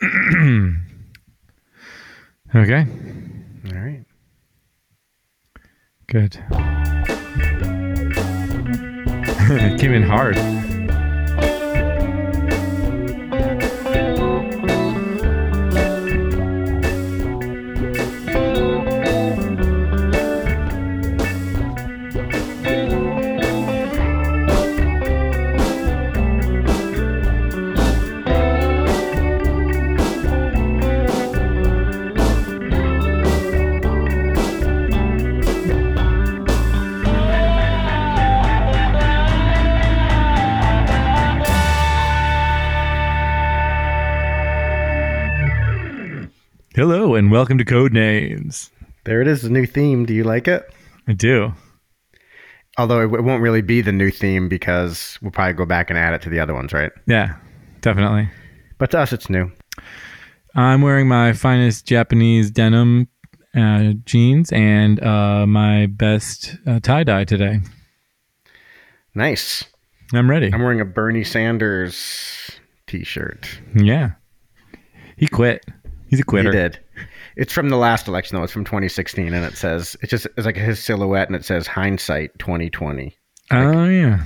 okay. All right. Good. Came in hard. Welcome to Code Names. There it is, the new theme. Do you like it? I do. Although it, won't really be the new theme because we'll probably go back and add it to the other ones, right? Yeah, definitely. But to us, it's new. I'm wearing my finest Japanese denim uh, jeans and uh, my best uh, tie dye today. Nice. I'm ready. I'm wearing a Bernie Sanders t-shirt. yeah. He quit. He's a quitter. He did. It's from the last election, though. It's from 2016, and it says it's just it's like his silhouette, and it says hindsight 2020, Oh, yeah.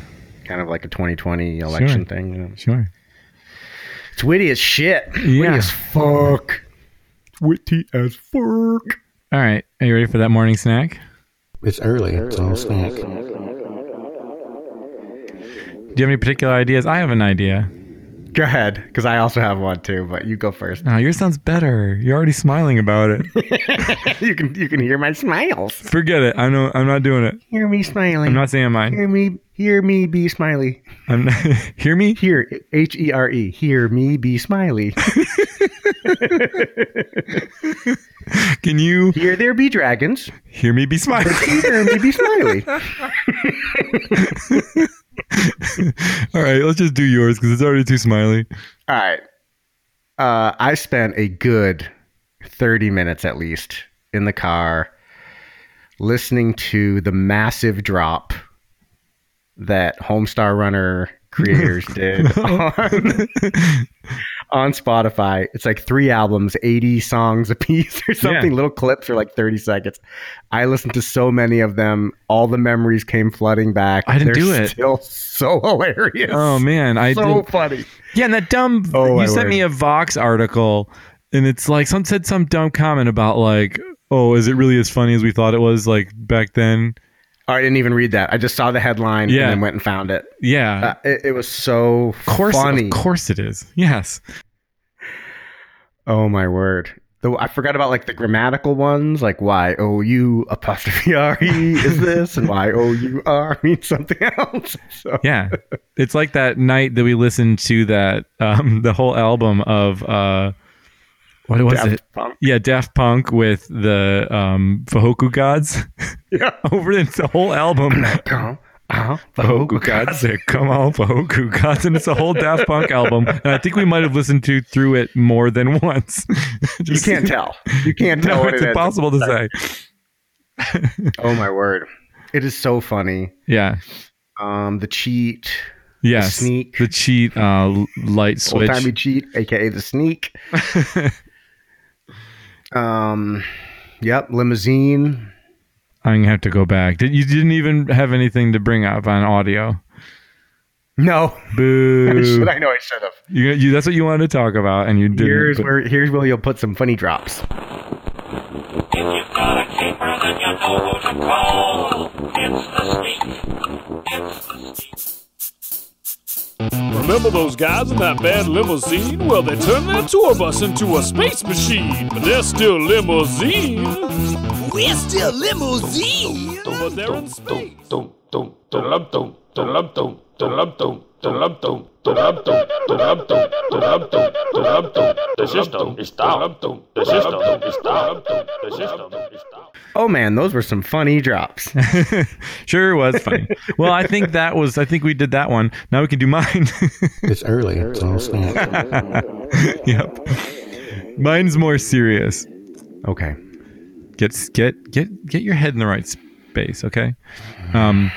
kind of like a 2020 election Sure. thing. You know? Sure. It's witty as shit. Witty as fuck. Witty as fuck. All right. Are you ready for that morning snack? It's early. It's all snack. Do you have any particular ideas? I have an idea. Go ahead, because I also have one too. But you go first. Oh, yours sounds better. You're already smiling about it. you can you can hear my smiles. Forget it. I know. I'm not doing it. Hear me smiling. I'm not saying mine. Hear me. Hear me be smiley. I'm not, hear me? Hear H E R E. Hear me be smiley. Can you Hear there be dragons. hear me be smiling? Hear me be smiley. All right, let's just do yours because it's already too smiley. All right. Uh, I spent a good 30 minutes at least in the car listening to the massive drop that Homestar Runner creators did on, on Spotify. It's like three albums, 80 songs a piece or something. Yeah. Little clips are like 30 seconds. I listened to so many of them. All the memories came flooding back. I didn't They're do it. Still so hilarious. Oh man, I so did. funny. Yeah, and that dumb. Oh, you sent word. me a Vox article, and it's like some said some dumb comment about like, oh, is it really as funny as we thought it was like back then? Oh, I didn't even read that. I just saw the headline Yeah. and then went and found it. Yeah, Uh, it, it was so of course, funny. of course it is. Yes. Oh my word! Though I forgot about like the grammatical ones, like Y O U apostrophe R E is this, and Y O U R means something else. So Yeah, it's like that night that we listened to that um the whole album of uh what was Daft it? Punk. Yeah, Daft Punk with the um Fahoku gods Yeah. over the whole album. Come, uh, Fahoku gods, come on, Fahoku gods, and it's a whole Daft Punk album. And I think we might have listened to through it more than once. You can't tell. You can't tell No, it's it is. impossible to say. Oh my word! It is so funny. Yeah. Um, the cheat, Yes. sneak. The cheat uh, light old switch. timey cheat, aka the sneak. Um, yep, limousine. I'm gonna have to go back. Did you didn't even have anything to bring up on audio? No, Boo! should I know I should have. You, you that's what you wanted to talk about, and you didn't. Here's but- where here's where you'll put some funny drops. If you've got a caper, then you know to call. It's the sneak. It's the sneak. Remember those guys in that bad limousine? Well, they turned their tour bus into a space machine, but they're still limousine. We're still limousine. But they're in space. The system is down. The system is down. The system is down. Oh man, those were some funny drops. sure was funny. well, I think that was. I think we did that one. Now we can do mine. It's early. It's all snack. yep. Mine's more serious. Okay. Get get get get your head in the right space. Okay. Um.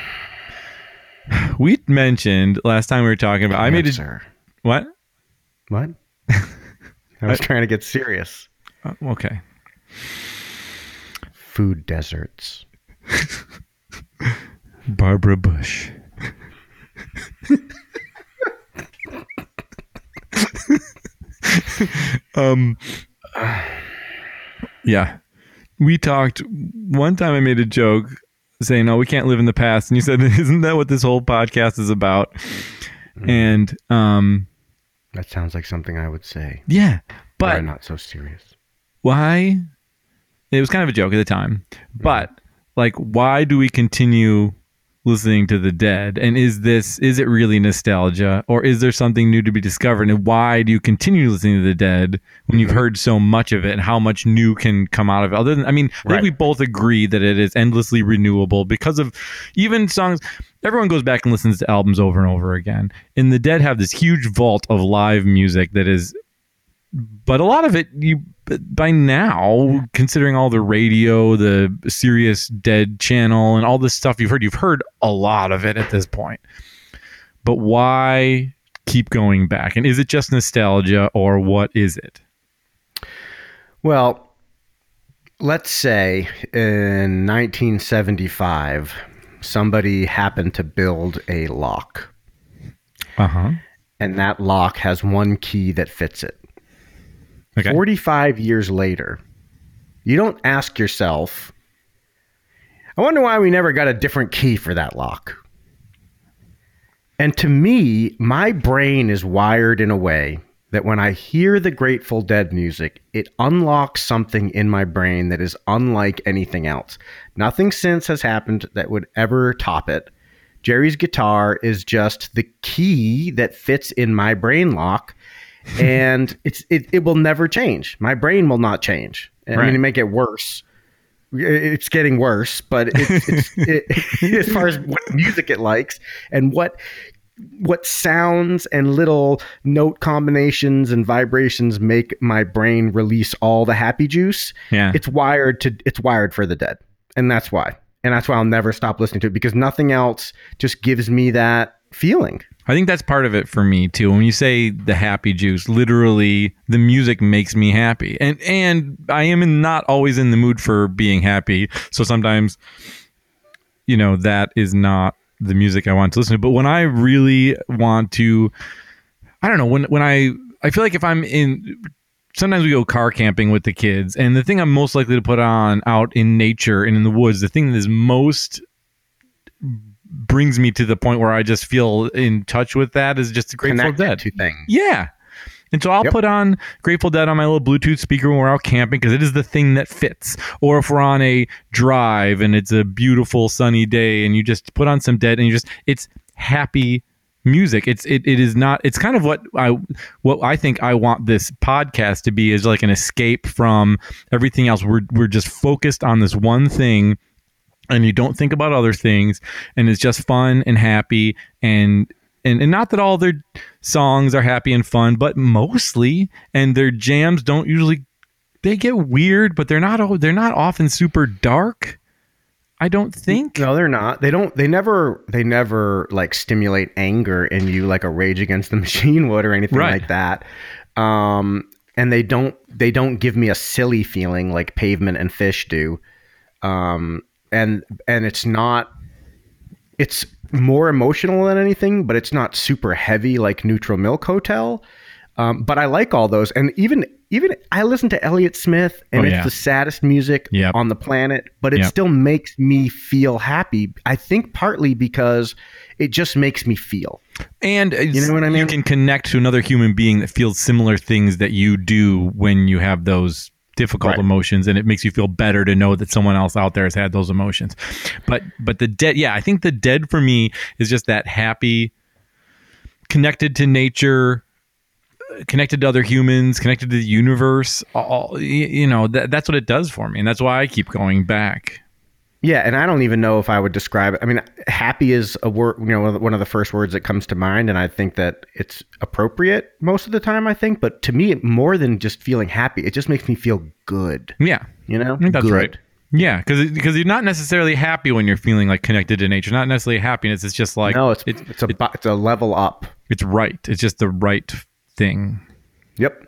We mentioned last time we were talking about. I made a what? What? I was trying to get serious. Uh, okay. Food deserts. Barbara Bush. um yeah we talked one time i made a joke saying no we can't live in the past and you said isn't that what this whole podcast is about and um That sounds like something I would say. yeah But but I'm not so serious. why it was kind of a joke at the time. But like why do we continue listening to the dead? And is this is it really nostalgia? Or is there something new to be discovered? And why do you continue listening to the dead when you've mm-hmm. heard so much of it and how much new can come out of it? Other than i mean i think Right. we both agree that it is endlessly renewable because of even songs. Everyone goes back and listens to albums over and over again. And the dead have this huge vault of live music that is but a lot of it you by now considering all the radio the Sirius dead channel and all this stuff you've heard you've heard a lot of it at this point. But why keep going back? And is it just nostalgia or what is it? Well, let's say in 1975, somebody happened to build a lock, uh-huh. And that lock has one key that fits it. Okay 45 years later, you don't ask yourself, I wonder why we never got a different key for that lock. And to me, my brain is wired in a way that when I hear the Grateful Dead music, it unlocks something in my brain that is unlike anything else. Nothing since has happened that would ever top it. Jerry's guitar is just the key that fits in my brain lock and it's it, it will never change. My brain will not change. I Right. mean, it may get worse. It's getting worse, but it's, it's, it, as far as what music it likes and what what sounds and little note combinations and vibrations make my brain release all the happy juice. yeah It's wired to it's wired for the dead, and that's why. And that's why I'll never stop listening to it because nothing else just gives me that feeling. I think that's part of it for me too. When you say the happy juice, literally the music makes me happy. And and I am not always in the mood for being happy. So sometimes you know that is not the music I want to listen to. But when I really want to I don't know, when when I I feel like if I'm in sometimes we go car camping with the kids and the thing I'm most likely to put on out in nature and in the woods, the thing that is most brings me to the point where I just feel in touch with that is just Grateful Dead. to things. Yeah. And so I'll Yep. put on Grateful Dead on my little Bluetooth speaker when we're out camping because it is the thing that fits. Or if we're on a drive and it's a beautiful sunny day and you just put on some Dead and you just it's happy music. It's it, it is not it's kind of what I what I think I want this podcast to be is like an escape from everything else. We're we're just focused on this one thing and you don't think about other things and it's just fun and happy and and, and not that all their songs are happy and fun but mostly and their jams don't usually they get weird but they're not they're not often super dark i don't think No, they're not. They don't. They never. They never like stimulate anger in you like a Rage Against the Machine would or anything Right. like that. Um, and they don't. They don't give me a silly feeling like Pavement and Fish do. Um, and and it's not. It's more emotional than anything, but it's not super heavy like Neutral Milk Hotel. Um, but I like all those, and even even I listen to Elliott Smith, and Oh, it's yeah. the saddest music Yep. on the planet, but it Yep. still makes me feel happy. I think partly because it just makes me feel. and you know what I mean. you can connect to another human being that feels similar things that you do when you have those difficult Right. emotions and it makes you feel better to know that someone else out there has had those emotions. But but the dead yeah i think the dead for me is just that happy connected to nature connected to other humans connected to the universe all, you know that, that's what it does for me. And that's why i keep going back Yeah, and I don't even know if I would describe it. I mean, happy is a word, you know, one of the first words that comes to mind, and I think that it's appropriate most of the time. I think, but to me, more than just feeling happy, it just makes me feel good. yeah You know, that's Good. right. Yeah, because because you're not necessarily happy when you're feeling like connected to nature. Not necessarily happiness. It's just like no, it's it's it's a bu- it's a level up. it's right. It's just the right thing. Yep.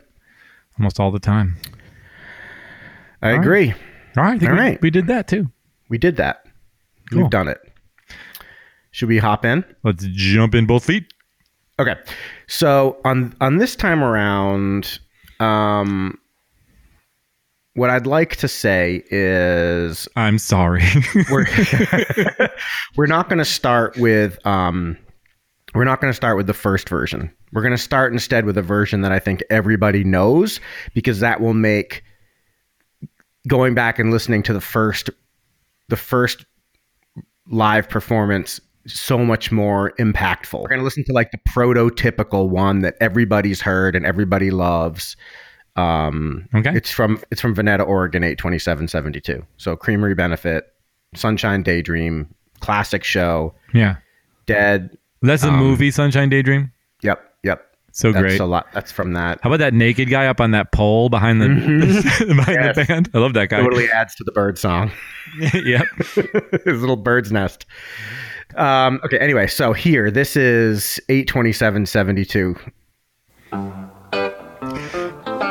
almost all the time. I right. agree. All right, I think All we, right. we did that too. We did that. Cool. We've done it. Should we hop in? Let's jump in both feet. Okay. So on on this time around, um, what I'd like to say is I'm sorry. we're we're not going to start with um, we're not going to start with the first version. We're going to start instead with a version that I think everybody knows because that will make going back and listening to the first the first live performance so much more impactful. We're going to listen to like the prototypical one that everybody's heard and everybody loves. Um, Okay. It's from it's from Veneta, Oregon, 82772. So Creamery Benefit, Sunshine Daydream, classic show, yeah, Dead. that's a Um, movie Sunshine Daydream. Yep, yep. So That's great. a lot. That's from that. How about that naked guy up on that pole behind the behind Yes. the band? I love that guy. Totally adds to the bird song. yep. His little bird's nest. Um, okay. Anyway, so here, this is 82772.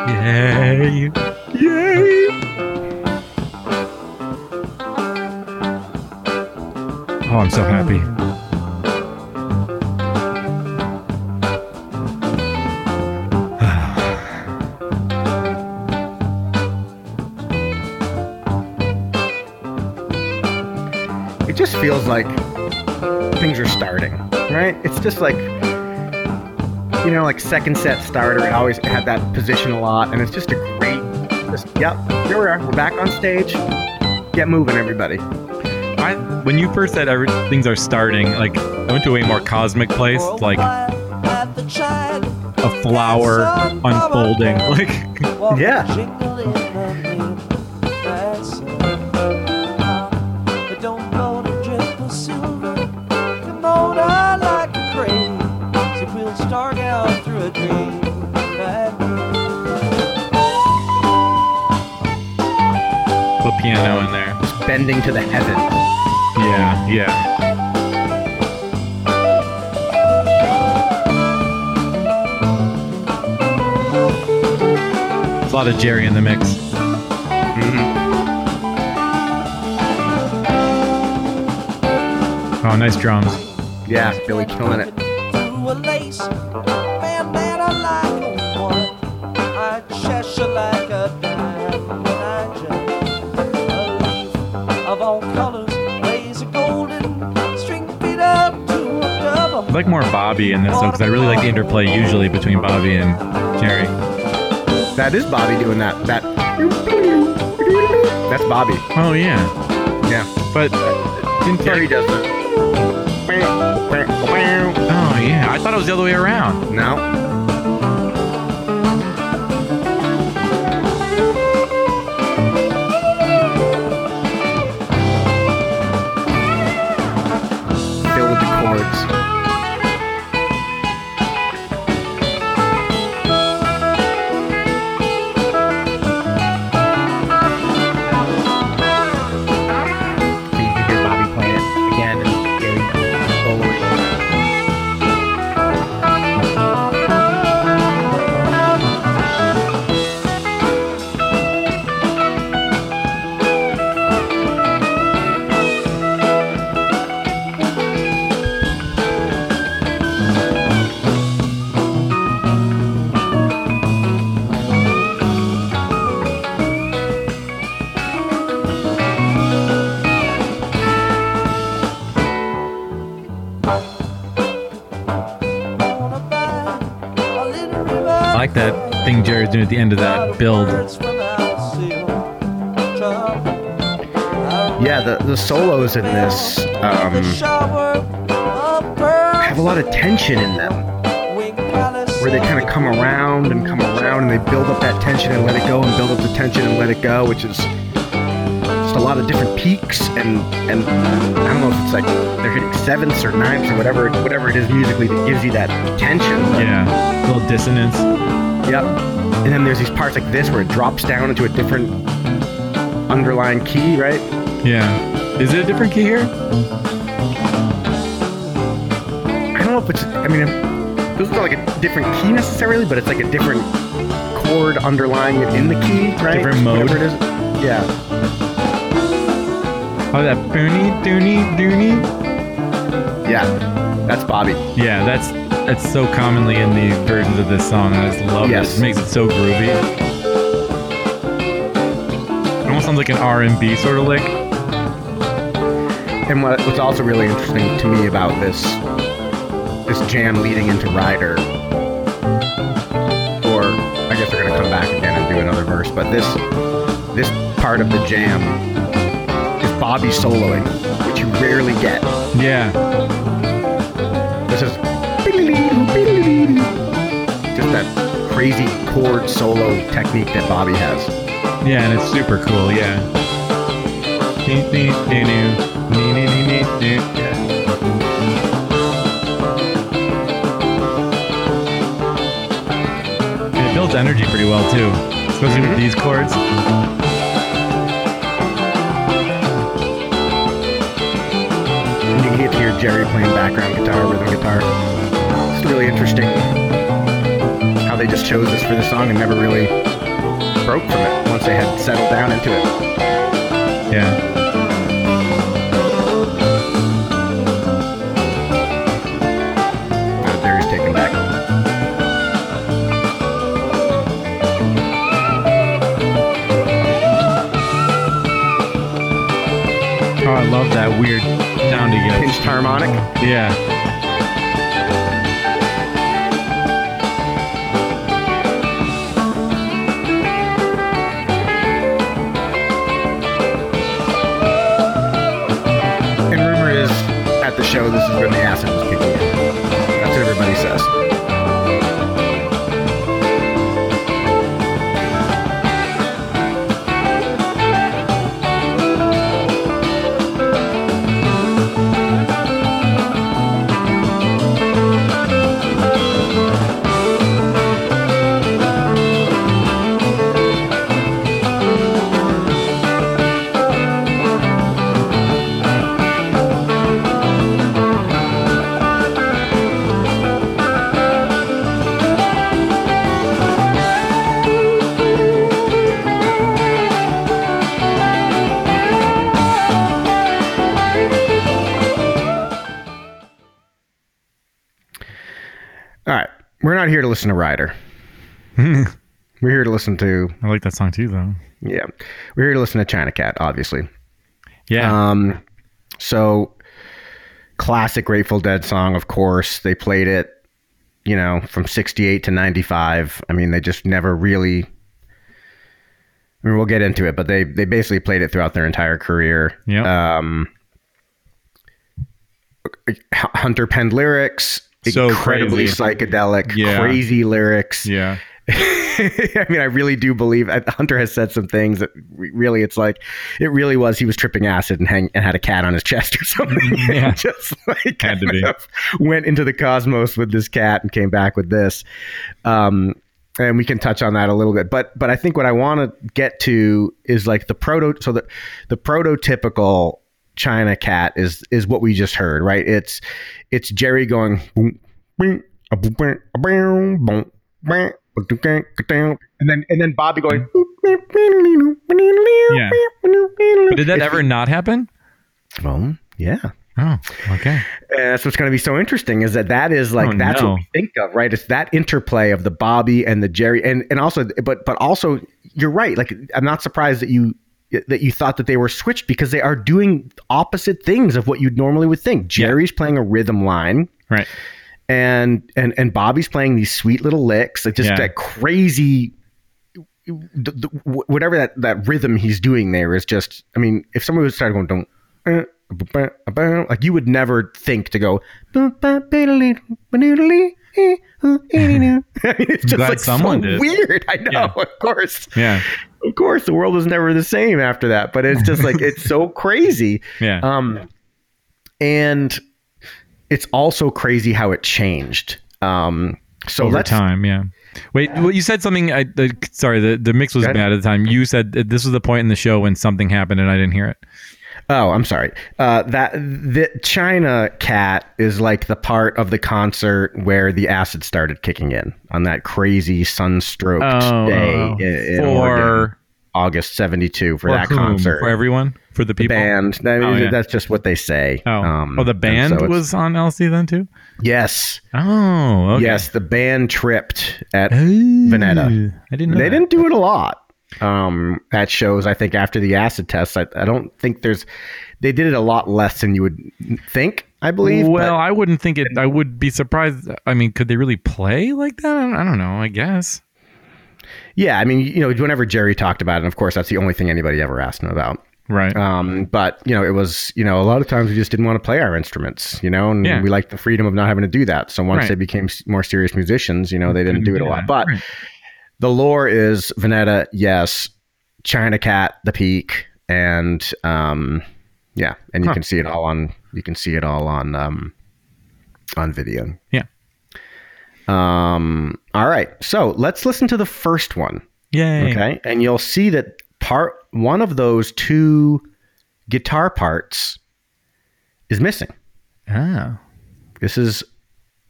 Yay! Yay! Oh, I'm so happy. Just feels like things are starting, right? It's just like, you know, like second set starter. It always had that position a lot, and it's just a great, just, yep, here we are. We're back on stage. Get moving, everybody. I, when you first said every, things are starting, like I went to a more cosmic place, like a flower unfolding. Like Yeah. The piano in there. It's Bending to the heavens. Yeah, yeah. There's a lot of Jerry in the mix. Mm-hmm. Oh, nice drums. Yeah, Billy killing it. Like more Bobby in this though, because I really like the interplay usually between Bobby and Jerry. That is Bobby doing that. That. That's Bobby. Oh yeah, Yeah. but didn't Terry does the. oh yeah, I thought it was the other way around. No. Build. Yeah, the, the solos in this um, have a lot of tension in them. Where they kind of come around and come around and they build up that tension and let it go and build up the tension and let it go, which is just a lot of different peaks and and I don't know if it's like they're hitting sevenths or ninths or whatever whatever it is musically that gives you that tension. Yeah, a little dissonance. Yep. And then there's these parts like this where it drops down into a different underlying key, right? Yeah. Is it a different key here? I don't know if it's. I mean, it doesn't like a different key necessarily, but it's like a different chord underlying it in the key, right? Different mode. Whatever it is. Yeah. Oh, that boony doony doony. Yeah. That's Bobby. Yeah, that's that's so commonly in the versions of this song. I just love Yes. it. It makes it so groovy. It almost sounds like an R and B sort of lick. And what, what's also really interesting to me about this this jam leading into Rider, or I guess they're gonna come back again and do another verse, but this this part of the jam is Bobby soloing, which you rarely get. Yeah, just that crazy chord solo technique that Bobby has. yeah, and it's super cool. Yeah. And it builds energy pretty well too, especially with mm-hmm. these chords. And you can get to hear Jerry playing background guitar, rhythm guitar. Really interesting how they just chose this for the song and never really broke from it once they had settled down into it. Yeah. Jerry's taken back. Oh, I love that weird sound he gets. Pinched harmonic. Yeah. Listen to Ryder. We're here to listen to I like that song too, though. yeah. We're here to listen to China Cat, obviously. Yeah. Um, so classic Grateful Dead song, of course. They played it, you know, from '68 to '95. I mean, they just never really. I mean, we'll get into it, but they they basically played it throughout their entire career. Yep. Um, Hunter penned lyrics, So incredibly crazy. psychedelic, Yeah. crazy lyrics. yeah. I mean, I really do believe Hunter has said some things that really, it's like, it really was he was tripping acid and hang and had a cat on his chest or something. Yeah. just like Had to be. went into the cosmos with this cat and came back with this. Um, and we can touch on that a little bit, but but I think what I want to get to is like the proto. So the the prototypical China cat is is what we just heard, right? It's it's Jerry going boom, boom, boom, boom, boom, boom, boom, and then and then Bobby going. Yeah. But did that It's- ever not happen? Well, yeah. Oh, okay. Uh, and that's what's going to be so interesting is that that is like Oh, that's no. what we think of, right? It's that interplay of the Bobby and the Jerry, and and also, but but also, you're right. Like I'm not surprised that you that you thought that they were switched because they are doing opposite things of what you normally would think. Jerry's playing a rhythm line, Right. and and and Bobby's playing these sweet little licks, like just Yeah. that crazy. The, the, whatever that, that rhythm he's doing there is just. I mean, if someone would start going, don't. uh, ba- ba- ba," Like you would never think to go. "Ba- ba- ba-da-lee, ba-doo-da-lee, uh, eh, eh." I mean, it's just like someone so did. weird. I know, Yeah. of course, Yeah. Of course, the world was never the same after that. But it's just like it's so crazy. Yeah. Um, and it's also crazy how it changed. Um, so Over time, yeah. Wait, well, you said something. I, the, sorry, the, the mix was bad at the time. You said that this was the point in the show when something happened and I didn't hear it. Oh, I'm sorry. Uh, that the China Cat is like the part of the concert where the acid started kicking in on that crazy sunstroked Oh, day oh, in, in for Oregon, August '72 for, for that whom? concert. for everyone for the the people. band. I mean, Oh, yeah. That's just what they say. Oh, Um, oh, the band so was on LC then too. yes, Oh, okay. yes. The band tripped at Oh, Veneta. I didn't. Know they that. didn't do it a lot um, at shows. I think after the acid test, I, I don't think there's. They did it a lot less than you would think. I believe. Well, I wouldn't think it. I would be surprised. I mean, could they really play like that? I don't- know. I guess. yeah. I mean, you know, whenever Jerry talked about it, and of course, that's the only thing anybody ever asked him about. Right. Um, but you know, it was you know a lot of times we just didn't want to play our instruments, you know, and Yeah. we liked the freedom of not having to do that. So once Right. they became more serious musicians, you know, they didn't do it a lot. But right. The lore is Veneta, yes, China Cat, the Peak, and um, yeah, and you Huh. can see it all on you can see it all on um, on video. Yeah. Um. All right, so let's listen to the first one. Yay. Okay. And you'll see that part one of those two guitar parts is missing. Oh. This is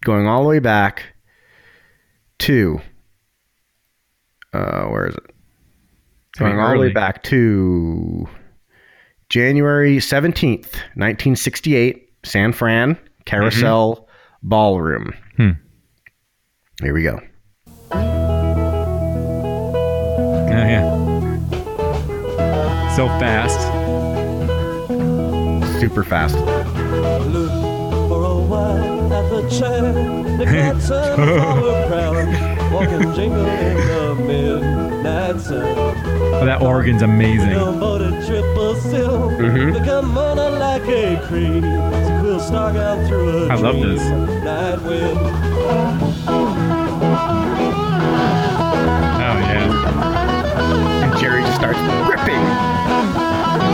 going all the way back to uh where is it? Pretty Going all the way back to January 17th, 1968, San Fran Carousel Ballroom. Hmm. Here we go. Oh yeah. So fast. Super fast. Look for a while at the chair. The cats and flower crown. Walking jingle in the midnight sun. Oh, that organ's amazing. Voted triple silk. Mhm. The come like a cream. So we'll stalk out through a I love this. Oh yeah. and Jerry just starts ripping.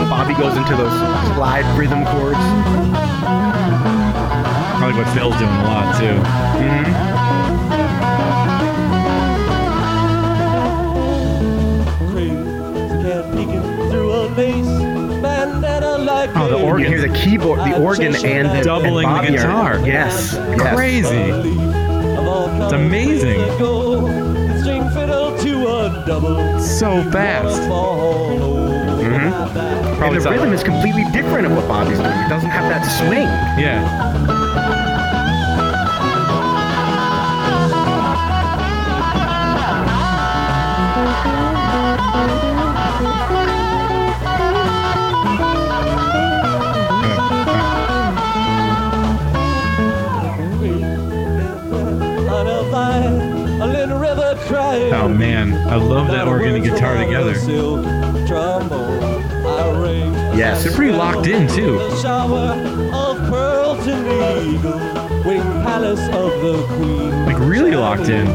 Bobby goes into those slide rhythm chords. Probably what Phil's doing a lot too. Crazy the a You organ. hear the keyboard, the uh, organ, and the Doubling and the Bobby are- guitar. yes, yes. Crazy. It's amazing. String fiddle to a double. So fast. Mm-hmm. And the rhythm is completely different of what Bobby's doing. It doesn't have that swing. Yeah. Oh man, I love that organ and guitar together. Yes. They're pretty locked in too. The shower of pearls and eagle, wing palace of the queen. Like really locked in.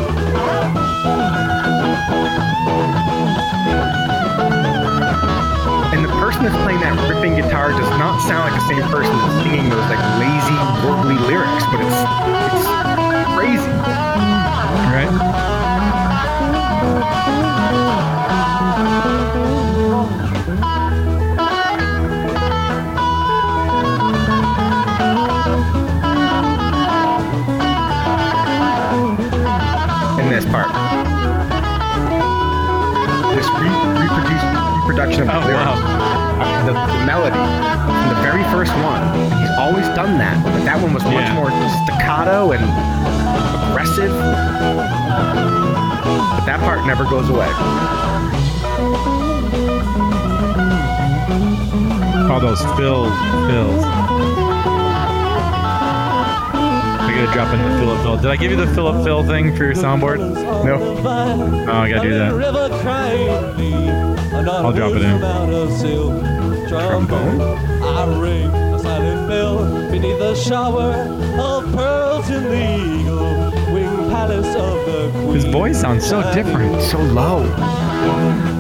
And the person that's playing that ripping guitar does not sound like the same person that's singing those like lazy, warbly lyrics, but it's it's crazy. Right? Reproduction of oh, the Oh, lyrics, wow. the, the melody, in the very first one. He's always done that, but that one was much Yeah. more staccato and aggressive. But that part never goes away. All those fills, fills. I gotta drop in the Philip Phil. Did I give you the Philip Phil thing for your soundboard? No. Oh, I gotta do that. I'll drop it in. Trombone. I ring a silent bell beneath the shower of pearls in the eagle wing palace of the queen. His voice sounds so different. So low.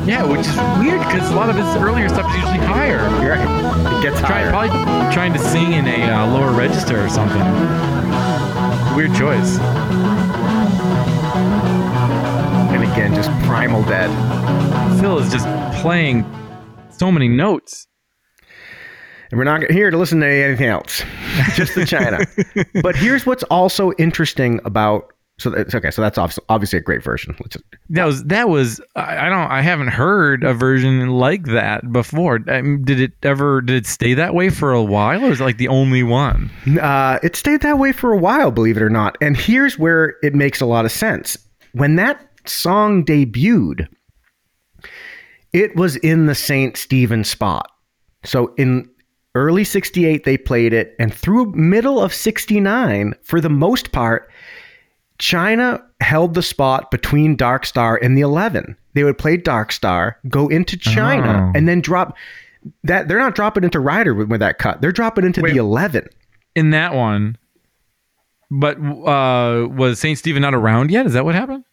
Yeah, which is weird because a lot of his earlier stuff is usually higher. You're right. It gets Try, higher. probably trying to sing in a uh, lower register or something. Weird choice. And again, just primal dead. Phil is just playing so many notes. And we're not here to listen to anything else, just the China. but here's what's also interesting about. So it's okay. So that's obviously a great version. Let's just, That was that was I I don't I haven't heard a version like that before. I mean, did it ever did it stay that way for a while, or is it like the only one? Uh, it stayed that way for a while, believe it or not. And here's where it makes a lot of sense. When that song debuted, it was in the St. Stephen spot. So in early 68, they played it. And through middle of 69, for the most part, China held the spot between Dark Star and the 11. They would play Dark Star, go into China, Oh. and then drop that. They're not dropping into Rider with, with that cut. They're dropping into Wait. the 11. In that one, but uh, was Saint Stephen not around yet? Is that what happened?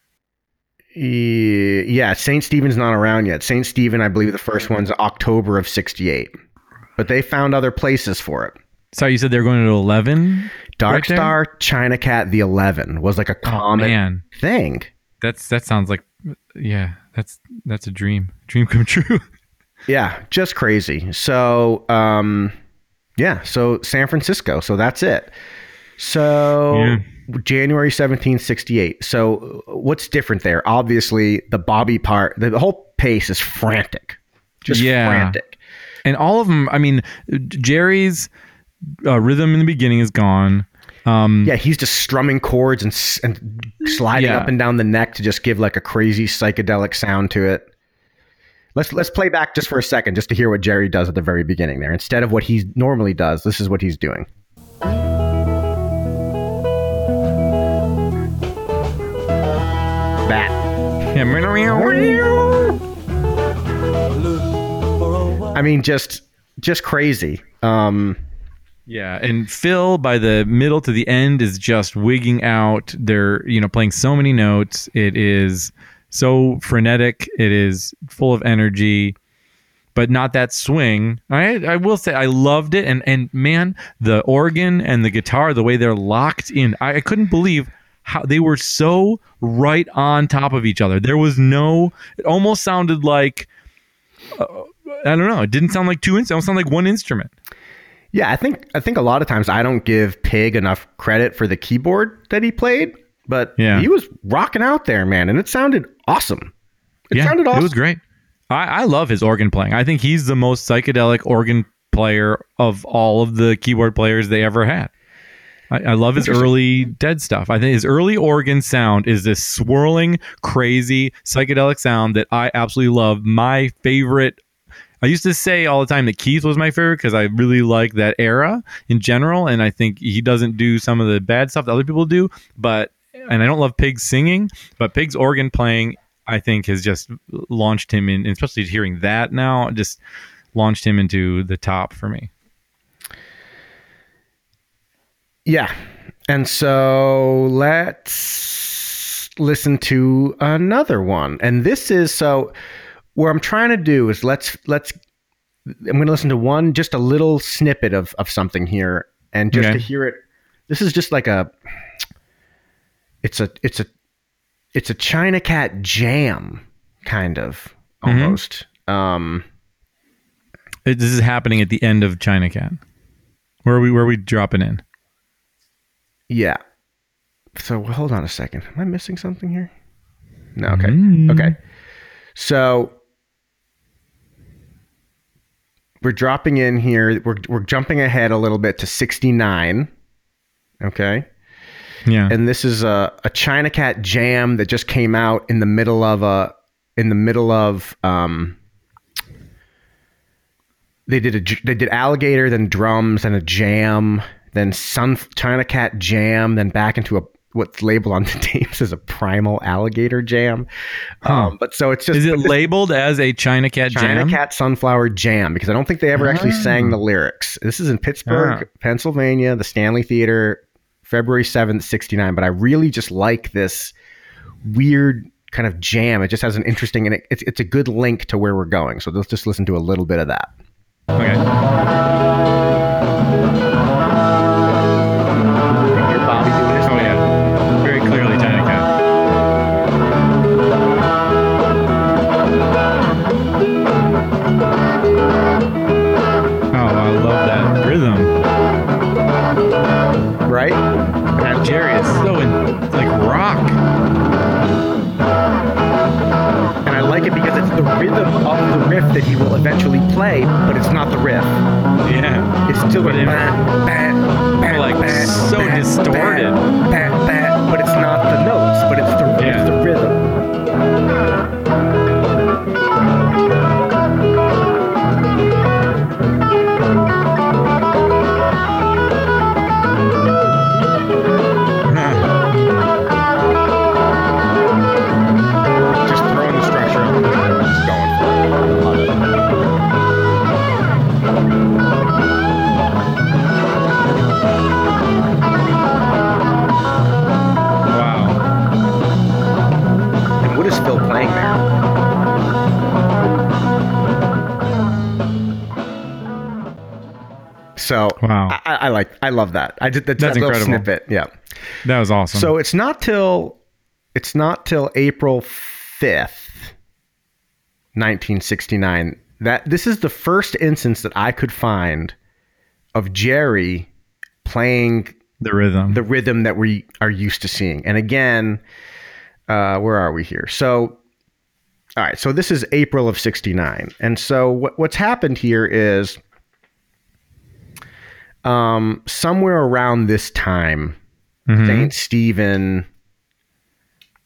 Yeah, yeah, St. Stephen's not around yet. St. Stephen, I believe the first one's October of 68. But they found other places for it. So you said they were going to eleven. Dark Right there? Star, China Cat, the 11 was like a Oh common man, thing. that's that sounds like yeah, that's that's a dream, dream come true. Yeah, just crazy. So, um, yeah, so San Francisco. So that's it. So Yeah. January 17th, 68. So what's different there? Obviously, the Bobby part, the whole pace is frantic. Just Yeah. frantic. and all of them. I mean, Jerry's uh, rhythm in the beginning is gone. Um, Yeah, he's just strumming chords and and sliding Yeah. up and down the neck to just give like a crazy psychedelic sound to it. Let's let's play back just for a second, just to hear what Jerry does at the very beginning there. Instead of what he normally does, this is what he's doing. I mean, just just crazy. Um, Yeah, and Phil by the middle to the end is just wigging out. They're you know playing so many notes. It is so frenetic. It is full of energy, but not that swing. I I will say I loved it, and and man, the organ and the guitar, the way they're locked in, I, I couldn't believe how they were so right on top of each other. There was no. It almost sounded like. Uh, I don't know. It didn't sound like two instruments. It almost sounded like one instrument. Yeah, I think I think a lot of times I don't give Pig enough credit for the keyboard that he played, but Yeah. he was rocking out there, man, and it sounded awesome. It yeah, sounded awesome. It was great. I, I love his organ playing. I think he's the most psychedelic organ player of all of the keyboard players they ever had. I, I love his early dead stuff. I think his early organ sound is this swirling, crazy, psychedelic sound that I absolutely love. My favorite. I used to say all the time that Keith was my favorite because I really like that era in general, and I think he doesn't do some of the bad stuff that other people do. But and I don't love Pig's singing, but Pig's organ playing I think has just launched him in, especially hearing that now, just launched him into the top for me. Yeah. And so let's listen to another one. And this is so what I'm trying to do is let's let's I'm going to listen to one just a little snippet of of something here and just Okay. to hear it this is just like a it's a it's a it's a China Cat jam kind of Mhm. almost. Um It- This is happening at the end of China Cat. Where are we? Where are we dropping in? Yeah. So hold on a second. Am I missing something here? No. Okay. Mm. Okay. So we're dropping in here. We're we're jumping ahead a little bit to sixty nine. Okay. Yeah. And this is a, a China Cat jam that just came out in the middle of a in the middle of um they did a they did alligator then drums then a jam then sun China Cat jam then back into a what's labeled on the tapes as a primal alligator jam. Um, but so it's just is it labeled as a China Cat China jam? Cat Sunflower Jam because I don't think they ever actually Ah. sang the lyrics. This is in Pittsburgh, Ah. Pennsylvania, the Stanley Theater, February 7th, 69. But I really just like this weird kind of jam. It just has an interesting, and it, it's, it's a good link to where we're going. So let's just listen to a little bit of that. Okay. That he will eventually play, but it's not the riff. Yeah. It's still But it- bah, bah, bah, Like, bah, so bah, distorted. bah, bah, like I love that. I did that, That's that little incredible. snippet. Yeah. That was awesome. So it's not till it's not till April fifth, nineteen sixty nine. That this is the first instance that I could find of Jerry playing the rhythm. the rhythm that we are used to seeing. And again, uh, where are we here? So, all right. So this is April of '69, and so what, what's happened here is, um, somewhere around this time, Mhm. Saint Stephen.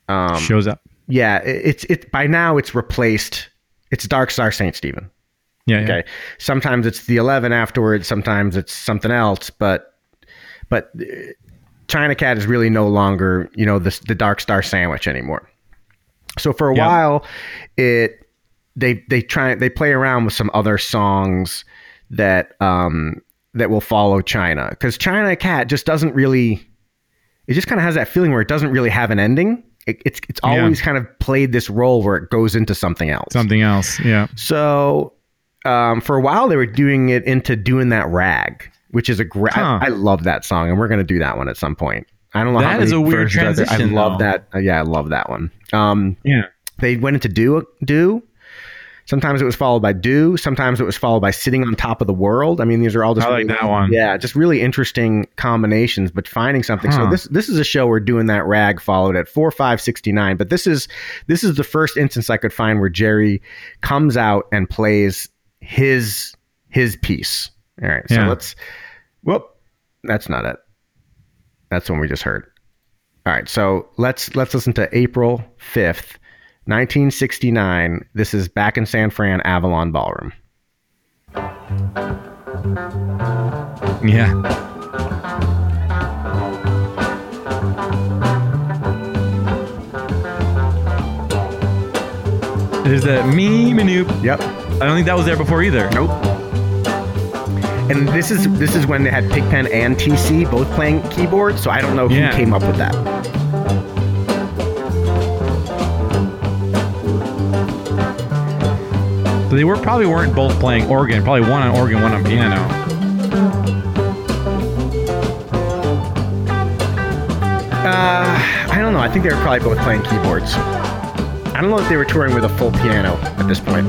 Um, shows up. yeah, it, it's it by now it's replaced. It's Dark Star Saint Stephen. Yeah. yeah. Okay. Sometimes it's the 11 afterwards. Sometimes it's something else. But but uh, China Cat is really no longer you know the the Dark Star sandwich anymore. So for a Yeah. while, it they they try they play around with some other songs that um that will follow China because China Cat just doesn't really it just kind of has that feeling where it doesn't really have an ending. It, it's it's Yeah. always kind of played this role where it goes into something else. Something else. Yeah. So um, for a while they were doing it into doing that rag, which is a great. Huh. I, I love that song, and we're going to do that one at some point. I don't know how That many a weird there. I love though. that. uh, yeah, I love that one. Um, Yeah. they went into do do. Sometimes it was followed by do. Sometimes it was followed by sitting on top of the world. I mean, these are all just I like really- that one. Yeah, just really interesting combinations. But finding something. So this this is a show where doing that rag followed at four five sixty nine. But this is this is the first instance I could find where Jerry comes out and plays his his piece. All right, so Yeah. let's. Whoop, that's not it. That's one we just heard. All right, so let's let's listen to April fifth, nineteen sixty nine. This is back in San Fran, Avalon Ballroom. Yeah. There's that me manoop. Yep. I don't think that was there before either. Nope. And this is this is when they had Pigpen and TC both playing keyboard, so I don't know who Yeah. came up with that. So they were probably weren't both playing organ. Probably one on organ, one on piano. Uh, I don't know. I think they were probably both playing keyboards. I don't know if they were touring with a full piano at this point.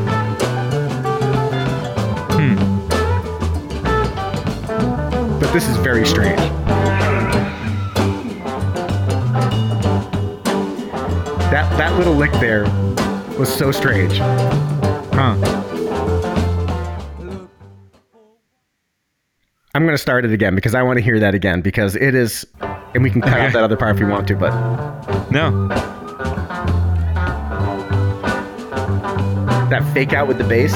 Hmm. But this is very strange. That that little lick there was so strange. Huh. I'm going to start it again because I want to hear that again because it is, and we can cut out that other part if we want to, but No. that fake out with the bass.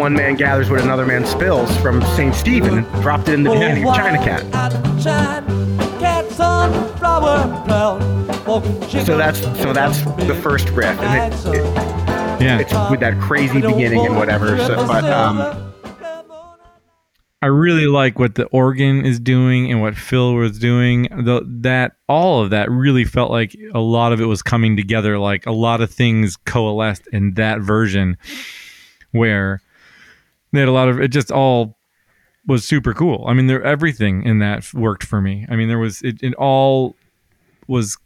One man gathers what another man spills from St. Stephen and dropped it in the beginning of China Cat. China Cat sunflower brown. Walking So that's so that's the first riff, and it, it, Yeah. it's with that crazy beginning and whatever. So, but um, I really like what the organ is doing and what Phil was doing. The, that all of that really felt like a lot of it was coming together. Like a lot of things coalesced in that version, where they had a lot of it. Just all was super cool. I mean, there everything in that worked for me. I mean, there was it. It all was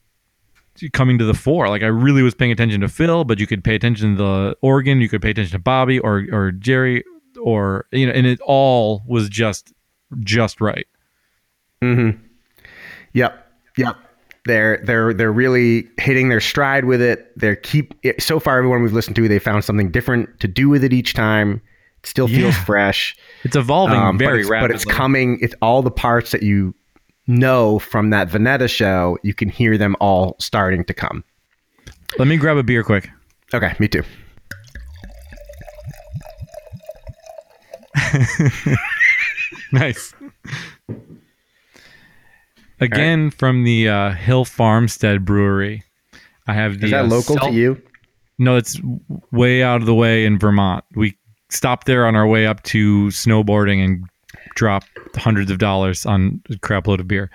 coming to the fore. Like I really was paying attention to Phil, but you could pay attention to the organ, you could pay attention to Bobby or or Jerry or you know, and it all was just just right. Mm-hmm. Yep. Yep. They're they're they're really hitting their stride with it. They're keep so far everyone we've listened to, they found something different to do with it each time. Still feels Yeah. fresh. It's evolving Um, very but it's, rapidly. But it's coming. It's all the parts that you know from that Veneta show. You can hear them all starting to come. Let me grab a beer quick. Okay, me too. nice. Again from the uh, Hill Farmstead Brewery. I have the Is that uh, local self- to you? No, it's way out of the way in Vermont. We stopped there on our way up to snowboarding and dropped hundreds of dollars on a crap load of beer.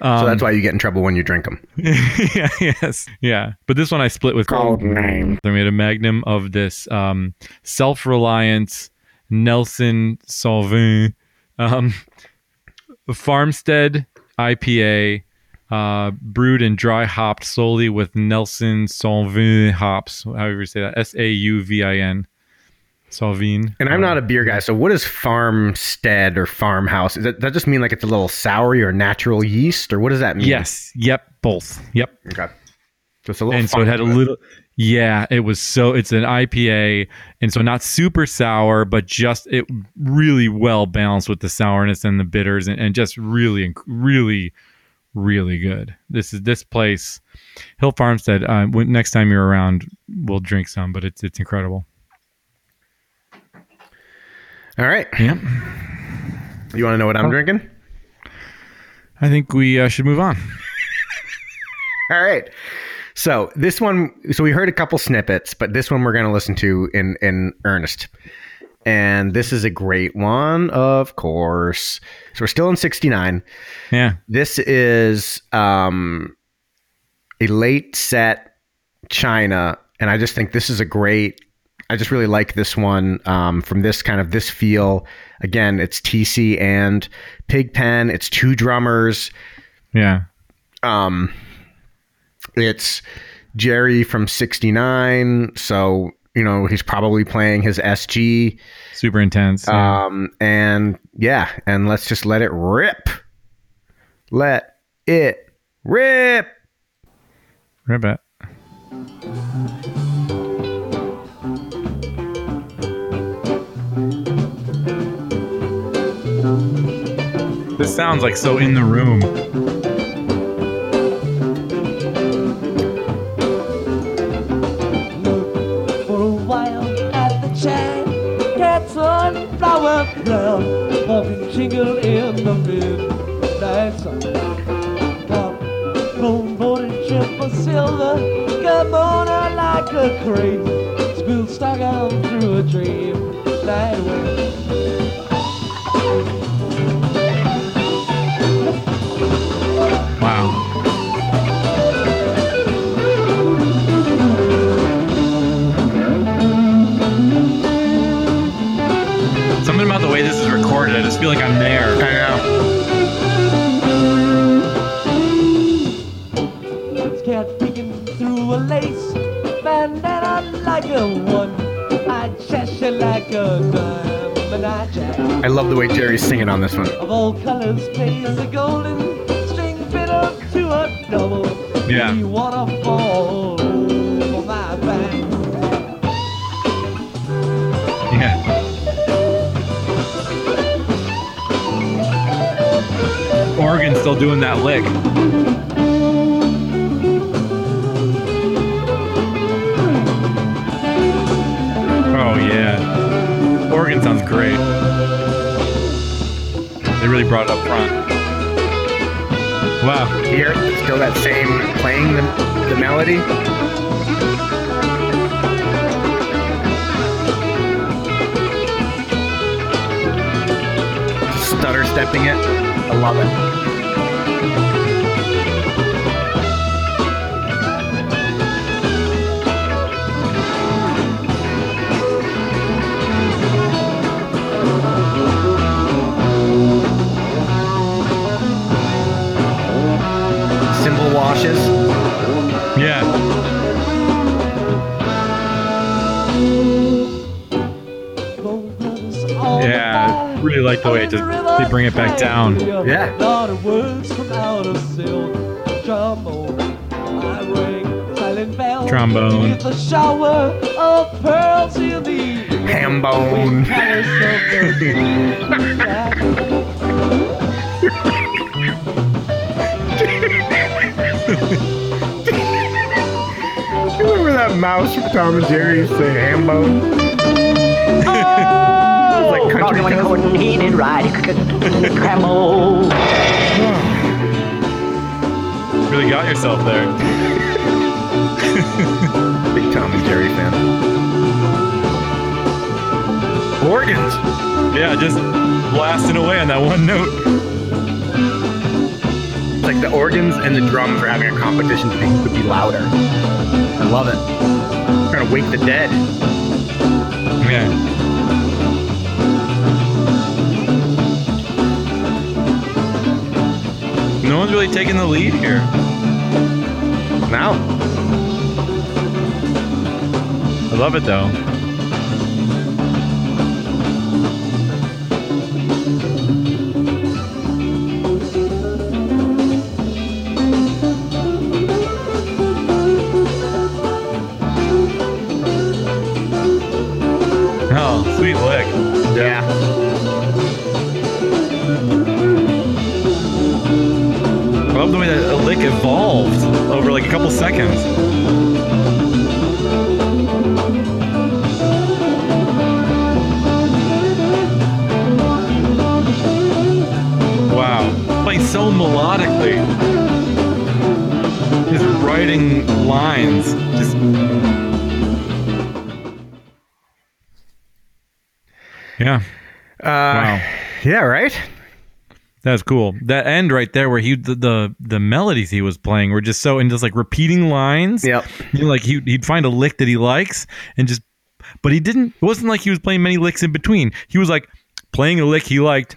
Um, so that's why you get in trouble when you drink them. yeah, yes, yeah. But this one I split with. Called name. They made a magnum of this um, self-reliance Nelson Sauvin um, Farmstead IPA, uh, brewed and dry hopped solely with Nelson Sauvin hops. However you say that, S A U V I N. Sauvin. And I'm not a beer guy, so what is farmstead or farmhouse? Does that, that just mean like it's a little soury or natural yeast, or what does that mean? Yes. Yep. Both. Yep. Okay. Just a little. and so it had a little yeah it was so it's an ipa and so not super sour but just it really well balanced with the sourness and the bitters and, and just really really really good this is this place hill farmstead uh, when, next time you're around we'll drink some but it's it's incredible All right. Yep. You want to know what I'm Oh. drinking? i think we uh, should move on All right. So this one, so we heard a couple snippets, but this one we're going to listen to in in earnest. And this is a great one, of course. So we're still in '69. yeah This is um, a late set China, and I just think this is a great. I just really like this one um, from this kind of this feel. Again, it's TC and Pigpen. It's two drummers. yeah Um, it's Jerry from '69, so you know he's probably playing his SG. super intense yeah. Um, and yeah, and let's just let it rip. Let it rip. right back This sounds like so in the room. for a while at the. Cat Sunflower walking jingle in the midnight sun. Pop, silver, come on like a stock out through a dream, night. This I just feel like I'm there. I know. Cat peeking through a lace bandana like a one. I Cheshire like a diamond. I jack. I love the way Jerry's singing on this one. of all colors plays a golden string fiddle to a double. Yeah. Waterfall over my back. Organ's still doing that lick. Oh yeah. Oregon sounds great. They really brought it up front. Wow. Here, still that same playing the, the melody. Stutter stepping it. I love it. Washes. Like the way it just they bring it back down. Yeah. Lot of words from out of silk. Trombone. I ring silent bells. Trombone. With a shower of pearls in the Ham bone. palace of the You remember that mouse from Tom and Jerry used to oh, say ham bone? like country cousin. he did right. Cramo. Really got yourself there. Big Tom and Jerry fan. Organs. Yeah, just blasting away on that one note. Like the organs and the drums are having a competition to who could be louder. I love it. Trying to wake the dead. Yeah. No one's really taking the lead here. Now. I love it though. That's cool. That end right there, where he the, the the melodies he was playing were just so and just like repeating lines. Yeah, You know, like he he'd find a lick that he likes and just, but he didn't. It wasn't like he was playing many licks in between. He was like playing a lick he liked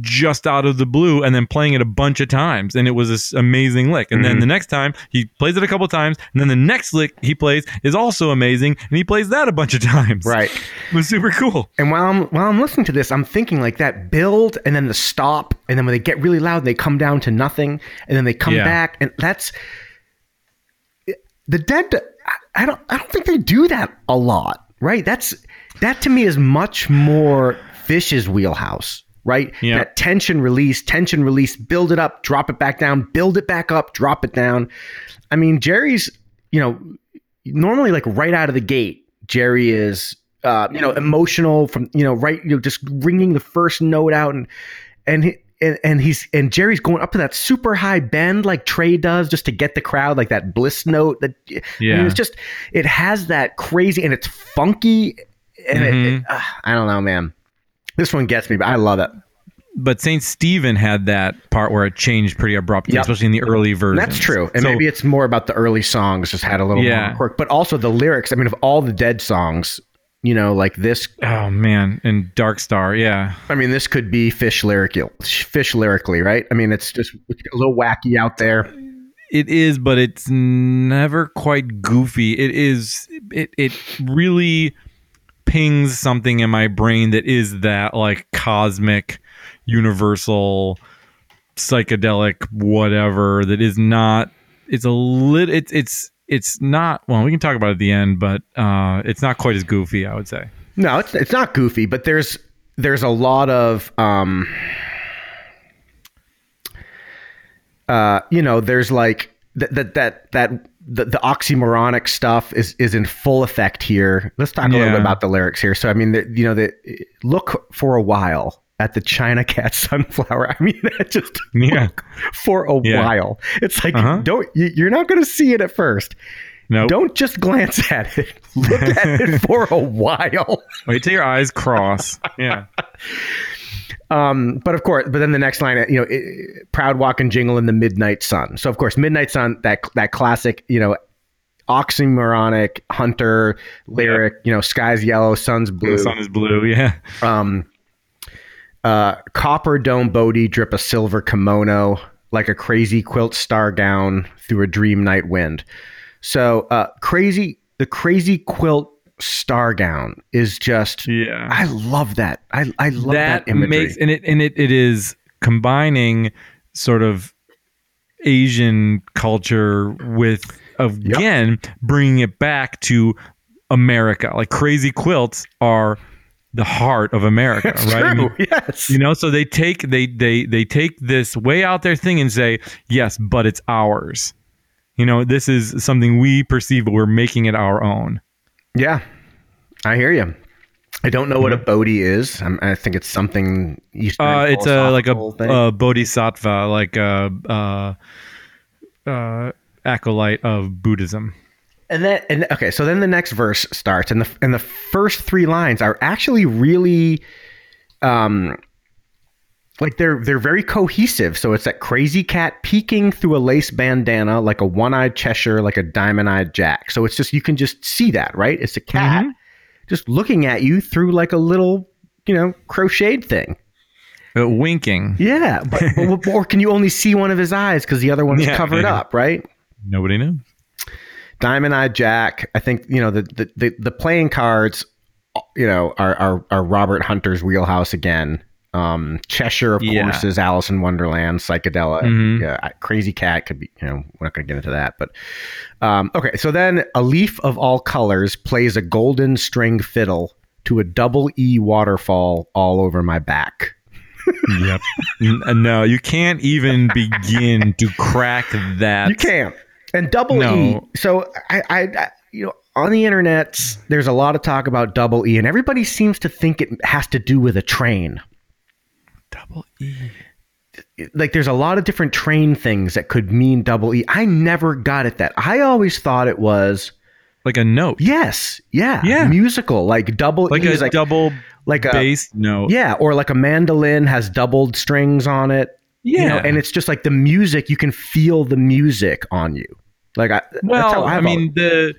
just out of the blue and then playing it a bunch of times and it was this amazing lick and Mm-hmm. then the next time he plays it a couple times and then the next lick he plays is also amazing and he plays that a bunch of times Right. it was super cool And while I'm while I'm listening to this, I'm thinking like that build and then the stop, and then when they get really loud, they come down to nothing, and then they come Yeah. back, and that's the dead. I- I don't I don't think they do that a lot, right? That's that to me is much more Phish's wheelhouse, right? Yeah. That tension release, tension release, build it up, drop it back down, build it back up, drop it down. I mean, Jerry's, you know, normally like right out of the gate, Jerry is uh, you know, emotional from you know, right, you know, just ringing the first note out and and he, and, and he's and Jerry's going up to that super high bend like Trey does just to get the crowd like that bliss note that I mean, Yeah. it's just it has that crazy and it's funky and it, Mhm. it, uh, I don't know man this one gets me but I love it but Saint Stephen had that part where it changed pretty abruptly, Yep. especially in the early version. that's true and So- maybe it's more about the early songs just had a little Yeah. more quirk but also the lyrics I mean of all the Dead songs you know like this oh man, and Dark Star, yeah, I mean, this could be Phish lyrical, Phish lyrically, right? I mean, it's just it's a little wacky out there. it is, but it's never quite goofy. It is, it it really pings something in my brain that is that like cosmic, universal, psychedelic whatever that is not. It's a lit. It's it's it's not. Well, we can talk about it at the end, but uh, it's not quite as goofy. I would say. No, it's it's not goofy, but there's there's a lot of um, uh, you know, there's like that that that that the, the oxymoronic stuff is is in full effect here. Let's talk a little bit about the lyrics here. So, I mean, the, you know, the look for a while at the China Cat Sunflower. I mean, that just Yeah. for a Yeah. while. It's like Uh-huh. don't you, you're not going to see it at first. No. Don't just glance at it. Look at it for a while. Wait till your eyes cross. Yeah. Um, but of course, but then the next line, you know, it, proud walk and jingle in the midnight sun. So of course, midnight sun, that that classic, you know, oxymoronic hunter lyric. You know, sky's yellow, sun's blue. The sun is blue. Yeah. um, uh, copper dome Bodhi drip a silver kimono like a crazy quilt star gown through a dream night wind. So uh, crazy, the crazy quilt star gown is just. Yeah. I love that. I I love that, that, imagery. makes and it and it, it is combining sort of Asian culture with again bringing it back to America. Like crazy quilts are the heart of America, It's right? I mean, yes. you know, so they take they they they take this way out there thing and say, yes, but it's ours. You know, this is something we perceive, but we're making it our own. Yeah, I hear you. I don't know what a Bodhi is. I'm, I think it's something. Eastern Uh, it's a like a, a bodhisattva, like a uh, uh, acolyte of Buddhism. and then and okay, so then the next verse starts, and the and the first three lines are actually really, um, like they're they're very cohesive. So it's that crazy cat peeking through a lace bandana, like a one-eyed Cheshire, like a diamond-eyed Jack. So it's just you can just see that, right? It's a cat just looking at you through like a little, you know, crocheted thing. Uh, winking. Yeah, but, but or can you only see one of his eyes because the other one's Yeah, covered up, right? Nobody knows. Diamond Eye Jack. I think you know the the the, the playing cards. You know, are, are are Robert Hunter's wheelhouse again. Um, Cheshire, of Yeah. course, is Alice in Wonderland. Psychedelic. Mhm. Yeah, Crazy Cat could be. You know, we're not going to get into that. But um, okay, so then a leaf of all colors plays a golden string fiddle to a double E waterfall all over my back. Yep. No, you can't even begin to crack that. You can't. And double No. E. So I, I, I, you know, on the internet, there's a lot of talk about double E, and everybody seems to think it has to do with a train. Double E. Like, there's a lot of different train things that could mean double E. I never got it that. I always thought it was Like a note. yes, yeah, Yeah. musical, like double Like E a is like double like a bass note. yeah, or like a mandolin has doubled strings on it. Yeah. you know, and it's just like the music. You can feel the music on you. Like I, well, I always- mean the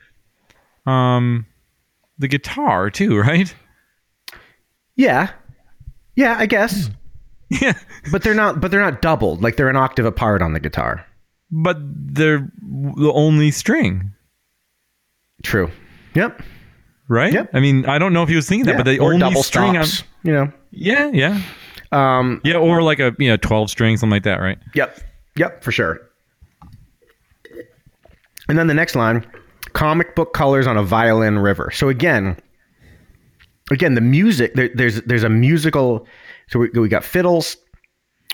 um the guitar too, right? yeah, yeah, I guess. Yeah. But they're not. But they're not doubled. Like they're an octave apart on the guitar. But they're the only string, True. Yep. right? Yep. I mean, I don't know if he was thinking that, Yeah, but the or only double string stops. You know. Yeah, yeah. Um. Yeah, or like a you know, 12 string, something like that, right? Yep. Yep. For sure. And then the next line, comic book colors on a violin river. So again, again, the music. There, there's there's a musical. So we, we got fiddles,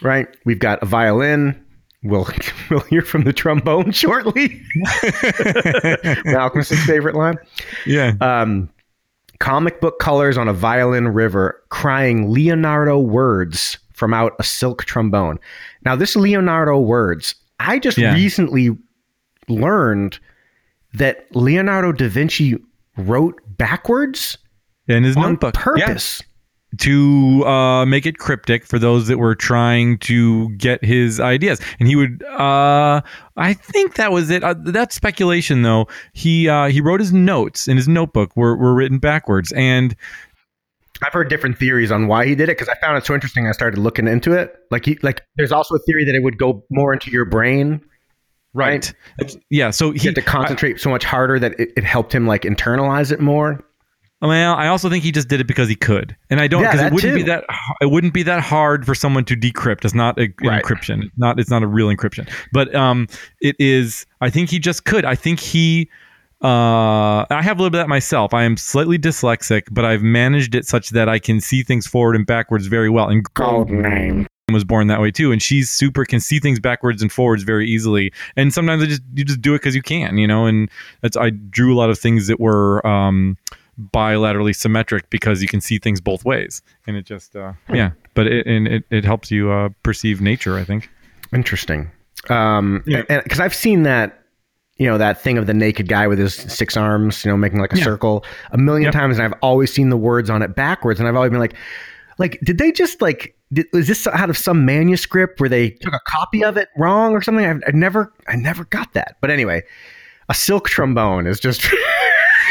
right? We've got a violin. We'll we'll hear from the trombone shortly. Malcolm's favorite line. Yeah. um, comic book colors on a violin river, crying Leonardo words from out a silk trombone. Now, this Leonardo words, I just Yeah. recently learned that Leonardo da Vinci wrote backwards In his on notebook. Purpose. To uh, make it cryptic for those that were trying to get his ideas. And he would, uh, I think that was it. Uh, that's speculation, though. He uh, he wrote his notes in his notebook were were written backwards, and I've heard different theories on why he did it because I found it so interesting. I started looking into it. Like he, like, there's also a theory that it would go more into your brain. Right. yeah. So He he had to concentrate so much harder that it, it helped him like internalize it more. Well, I also think he just did it because he could, and I don't because that it wouldn't be that it wouldn't be that hard for someone to decrypt. It's not a, Right. encryption. It's not it's not a real encryption, but um, it is. I think he just could. I think he. Uh, I have a little bit of that myself. I am slightly dyslexic, but I've managed it such that I can see things forward and backwards very well. And gold name. was born that way too, and she's super can see things backwards and forwards very easily. And sometimes I just you just do it because you can, you know. And that's I drew a lot of things that were um, bilaterally symmetric because you can see things both ways, and it just uh, yeah. But it and it, it helps you uh, perceive nature. I think. Interesting. Um, Yeah. because I've seen that, you know, that thing of the naked guy with his six arms, you know, making like a Yeah. circle a million Yep. times, and I've always seen the words on it backwards, and I've always been like, like, did they just like, did, was this out of some manuscript where they took a copy of it wrong or something? I've, I never, I never got that. But anyway, a silk trombone is just.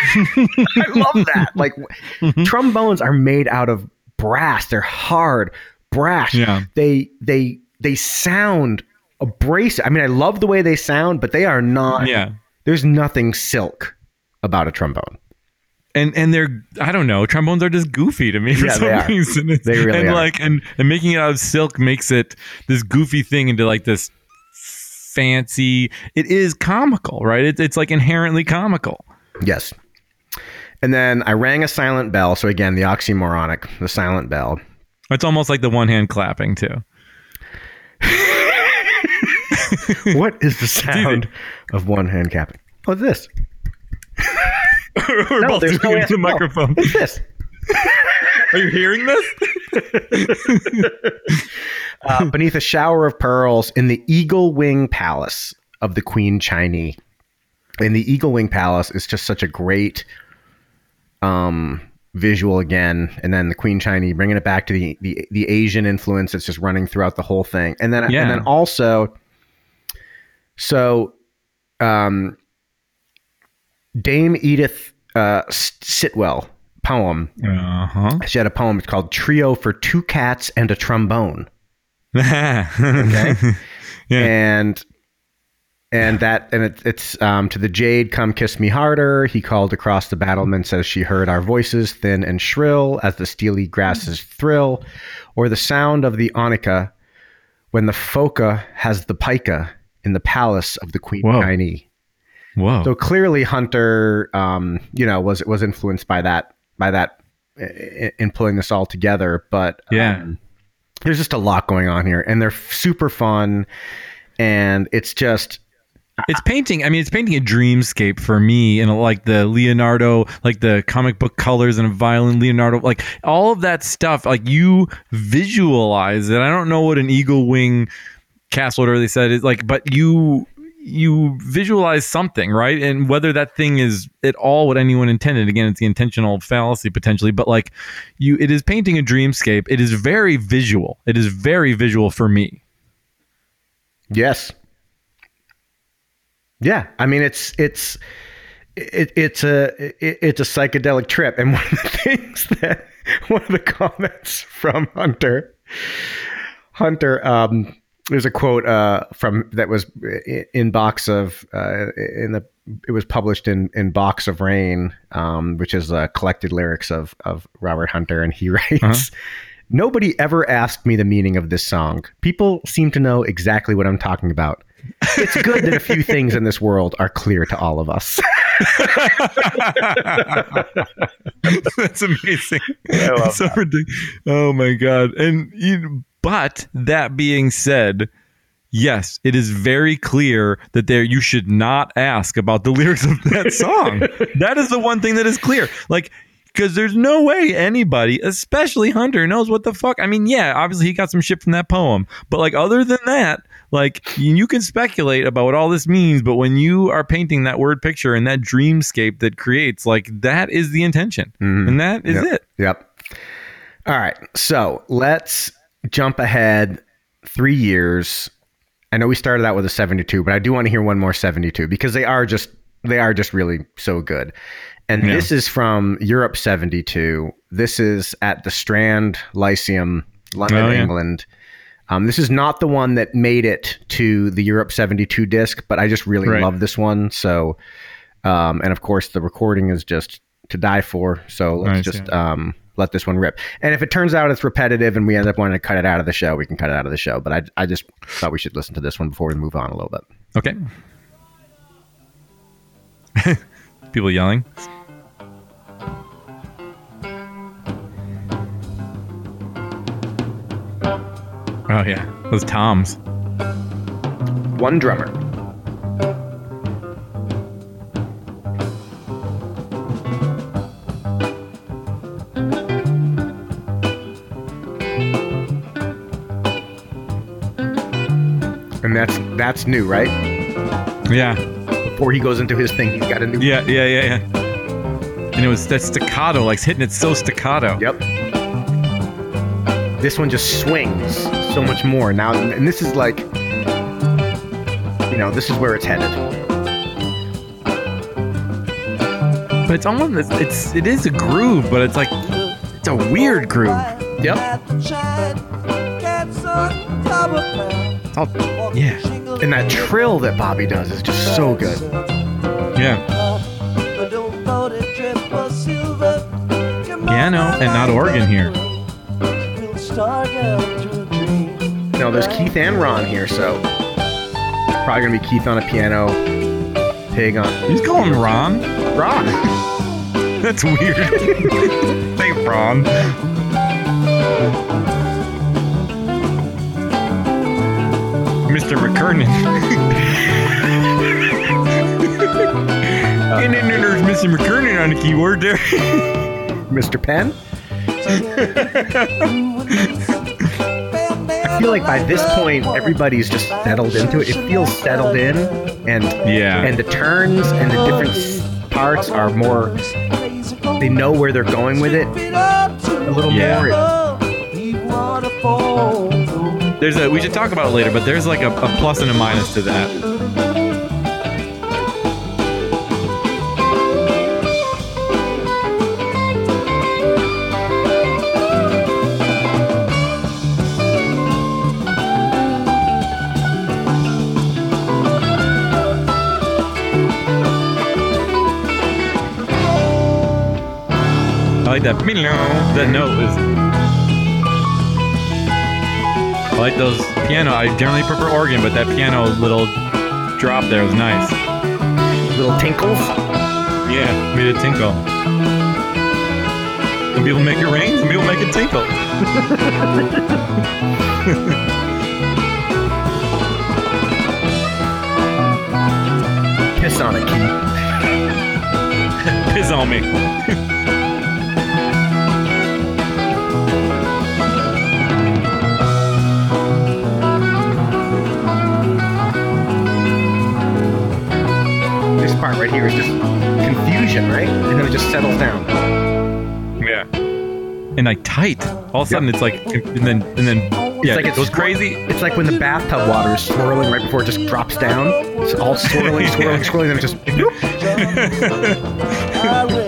I love that. Like Mm-hmm. trombones are made out of brass. They're hard, brass. Yeah. They they they sound abrasive. I mean, I love the way they sound, but they are not. Yeah. There's nothing silk about a trombone. and and they're I don't know trombones are just goofy to me for Yeah, some they reason. It's- They really and are. like and and making it out of silk makes it this goofy thing into like this fancy. It is comical, right? It, it's like inherently comical. Yes. And then I rang a silent bell. So again, the oxymoronic, the silent bell. It's almost like the one hand clapping too. what is the sound of one hand clapping? What's this? We're both there's doing no the no. microphone. What's this? Are you hearing this? Uh, beneath a shower of pearls in the Eagle Wing Palace of the Queen Chinese. And the Eagle Wing Palace is just such a great um, visual again. And then the Queen Chinese bringing it back to the, the the Asian influence that's just running throughout the whole thing. And then Yeah. and then also, so um, Dame Edith uh, Sitwell poem. Uh huh. She had a poem It's called "Trio for Two Cats and a Trombone." okay. Yeah. and and that and it, it's um, to the jade come kiss me harder he called across the battlements as she heard our voices thin and shrill as the steely grasses thrill or the sound of the onycha when the phoca has the pica in the palace of the queen Whoa. Whoa. so clearly hunter um, you know was was influenced by that by that i- in pulling this all together but Yeah. um, there's just a lot going on here and they're super fun and it's just it's painting i mean it's painting a dreamscape for me and like the leonardo like the comic book colors and a violin leonardo like all of that stuff like you visualize it. I don't know what an eagle wing castle whatever they said is like but you you visualize something right? And whether that thing is at all what anyone intended again it's the intentional fallacy potentially but like you it is painting a dreamscape. It is very visual. It is very visual for me. Yes yeah i mean it's it's it, it's a it, it's a psychedelic trip and one of the things that one of the comments from hunter hunter um there's a quote uh from that was in box of uh in the it was published in in box of rain um which is uh, collected lyrics of of robert hunter and he writes Nobody ever asked me the meaning of this song. People seem to know exactly what I'm talking about. It's good that a few things in this world are clear to all of us. That's amazing. so ridiculous. Oh my god! And you, but that being said, yes, it is very clear that there you should not ask about the lyrics of that song. that is the one thing that is clear. Like. Because there's no way anybody, especially Hunter, knows what the fuck. I mean, yeah, obviously he got some shit from that poem, but like other than that, like you can speculate about what all this means. But when you are painting that word picture and that dreamscape that creates, like that is the intention, mm-hmm. and that is Yep. it. Yep. All right. So let's jump ahead three years. I know we started out with a 72, but I do want to hear one more 72 because they are just they are just really so good. And Yeah. this is from Europe 72. This is at the Strand Lyceum, London, Oh, yeah. England. Um, this is not the one that made it to the Europe 72 disc, but I just really Right. love this one. So, um, and of course, the recording is just to die for. So let's Nice, just um, let this one rip. And if it turns out it's repetitive and we end up wanting to cut it out of the show, we can cut it out of the show. But I, I just thought we should listen to this one before we move on a little bit. Okay. People yelling. Oh yeah, those toms. One drummer. And that's that's new, right? Yeah. Before he goes into his thing, he's got a new. Yeah, yeah, yeah, yeah. And it was that staccato, like hitting it so staccato. Yep. This one just swings so much more now, and this is like, you know, this is where it's headed. But it's almost it's, it's it is a groove, but it's like it's a weird groove. Yep. It's all, yeah, And that trill that Bobby does is just so good. yeah. Piano and not organ here. No, there's Keith and Ron here, so probably gonna be Keith on a piano, Pig on He's calling Ron. Ron. That's weird. Hey, Ron. Mr. McKernan. and then there's Mr. McKernan on the keyboard there. Mr. Penn. I feel like by this point everybody's just settled into it. It feels settled in, and Yeah. and the turns and the different parts are more. They know where they're going with it a little Yeah. more. There's a we should talk about it later, but there's like a, a plus and a minus to that. Like that. That note is. I like those piano. I generally prefer organ, but that piano little drop there was nice. Little tinkles. Yeah, made it tinkle. Some people make it rain, some people make it tinkle. Piss on it, Piss on me. part right here is just confusion, right? And then it just settles down. Yeah. And like tight. All of a sudden it's like and then and then yeah, like it it's goes crazy. It's like when the bathtub water is swirling right before it just drops down. It's all swirling, swirling, swirling, and it just.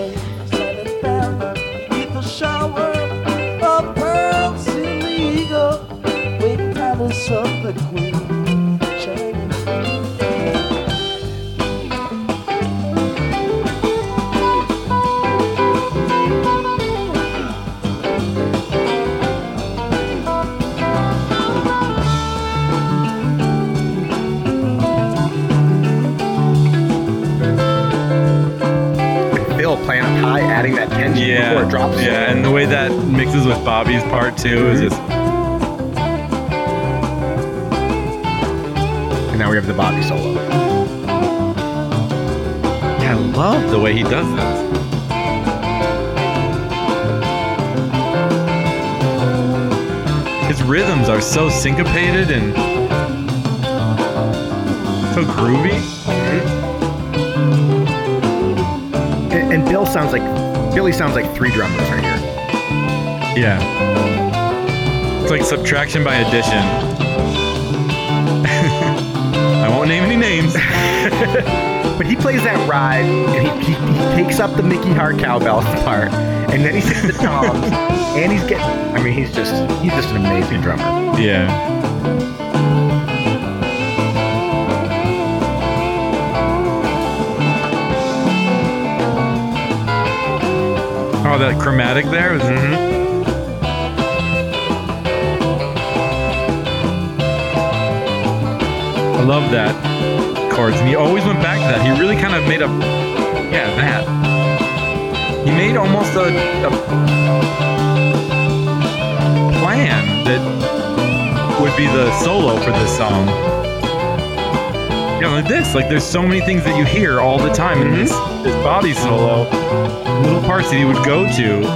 Yeah. and the way that mixes with Bobby's part too is just And now we have the Bobby solo. Yeah, I love the way he does this. His rhythms are so syncopated and so groovy. And Bill sounds like Billy sounds like three drummers right here. Yeah. It's like subtraction by addition. I won't name any names. But he plays that ride and he, he, he takes up the Mickey Hart cowbell part, and then he hits the toms, and he's getting. I mean, he's just he's just an amazing drummer. Yeah. Oh, that chromatic there. was- mm-hmm. I love that chords, and he always went back to that. He really kind of made a, yeah, that. He made almost a, a plan that would be the solo for this song. You know, like this, like there's so many things that you hear all the time in this this Bobby solo, little parts that he would go to,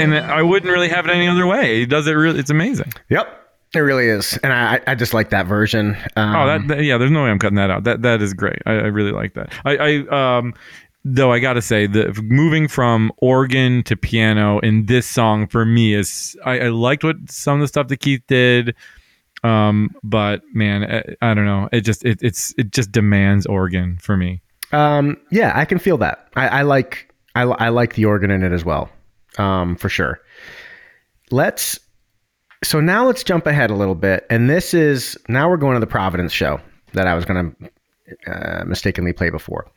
and I wouldn't really have it any other way. He does it really, it's amazing. Yep. It really is, and I I just like that version. Um, Oh, that, that- yeah. There's no way I'm cutting that out. That that is great. I, I really like that. I, I um, though I gotta say that moving from organ to piano in this song for me is I, I liked what some of the stuff that Keith did. Um, but man, I, I don't know. It just it it's it just demands organ for me. Um, yeah, I can feel that. I, I like I, I like the organ in it as well, um, for sure. Let's so now let's jump ahead a little bit, and this is now we're going to the Providence show that I was going to uh, mistakenly play before.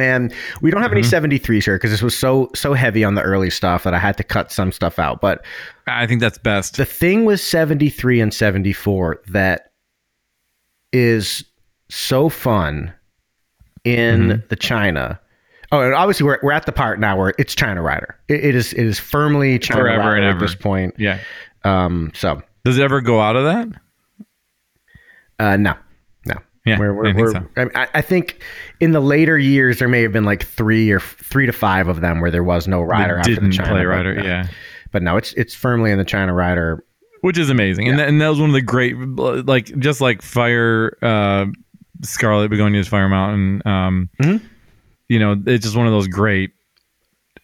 And we don't have any 73s here because this was so so heavy on the early stuff that I had to cut some stuff out. But I think that's best. the thing with 73 and 74 that is so fun in the China. Oh, and obviously we're, we're at the part now where it's China Rider. It, it is it is firmly China Forever Rider at ever. this point. yeah. Um, so Does it ever go out of that? uh, no. Yeah, we're, we're, I think we're, so. I, I think in the later years there may have been like three or three to five of them where there was no rider That after didn't the China play but Rider. no. Yeah. but no, it's it's firmly in the China Rider. which is amazing. And, that, and that was one of the great, like just like Fire uh, Scarlet Begonias Fire Mountain. Um, Mhm. You know, it's just one of those great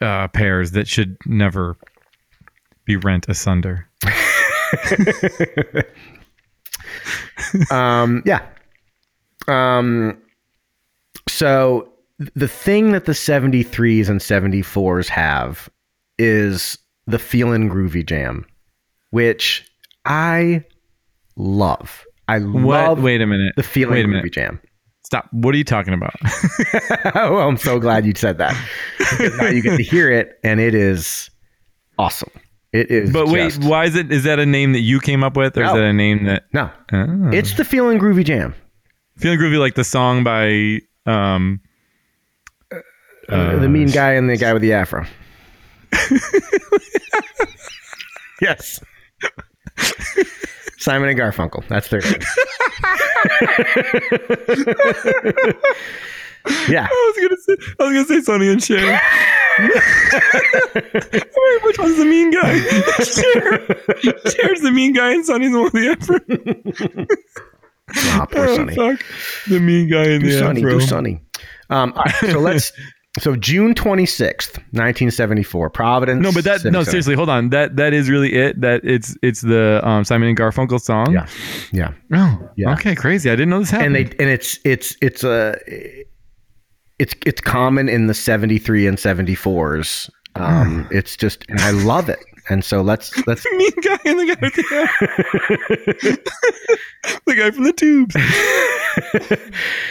uh, pairs that should never be rent asunder. um, yeah. Um, so the thing that the 73s and 74s have is the feelin' groovy jam, which I love. I What? love Wait a minute. the feeling Wait a groovy minute. jam. Stop. What are you talking about? oh, I'm so glad you said that. Now you get to hear it, and it is awesome. It is. but wait, just- why is it? Is that a name that you came up with, or is No. that a name that? no, Oh. it's the feeling groovy jam. Feeling groovy, like the song by. Um, Uh, the mean guy and the guy with the afro. yes. Simon and Garfunkel. That's their name. yeah. I was gonna say, I was gonna say Sonny and Cher. Wait, which one's the mean guy? Cher. Cher's the mean guy, and Sonny's the one with the afro. Ah, poor Oh, Sonny. fuck. The mean guy in Do the Sonny. afro. Do Sonny. Um, all right, so let's. So June twenty sixth, nineteen seventy four, Providence. No, but that no seriously, hold on. That that is really it. That it's it's the um, Simon and Garfunkel song. Yeah, yeah. Oh, Yeah. Okay, crazy. I didn't know this happened. and they and it's it's it's a it's it's common in the 73 and 74s um it's just and i love it and so let's let's the mean guy and the guy with the the guy from the tubes.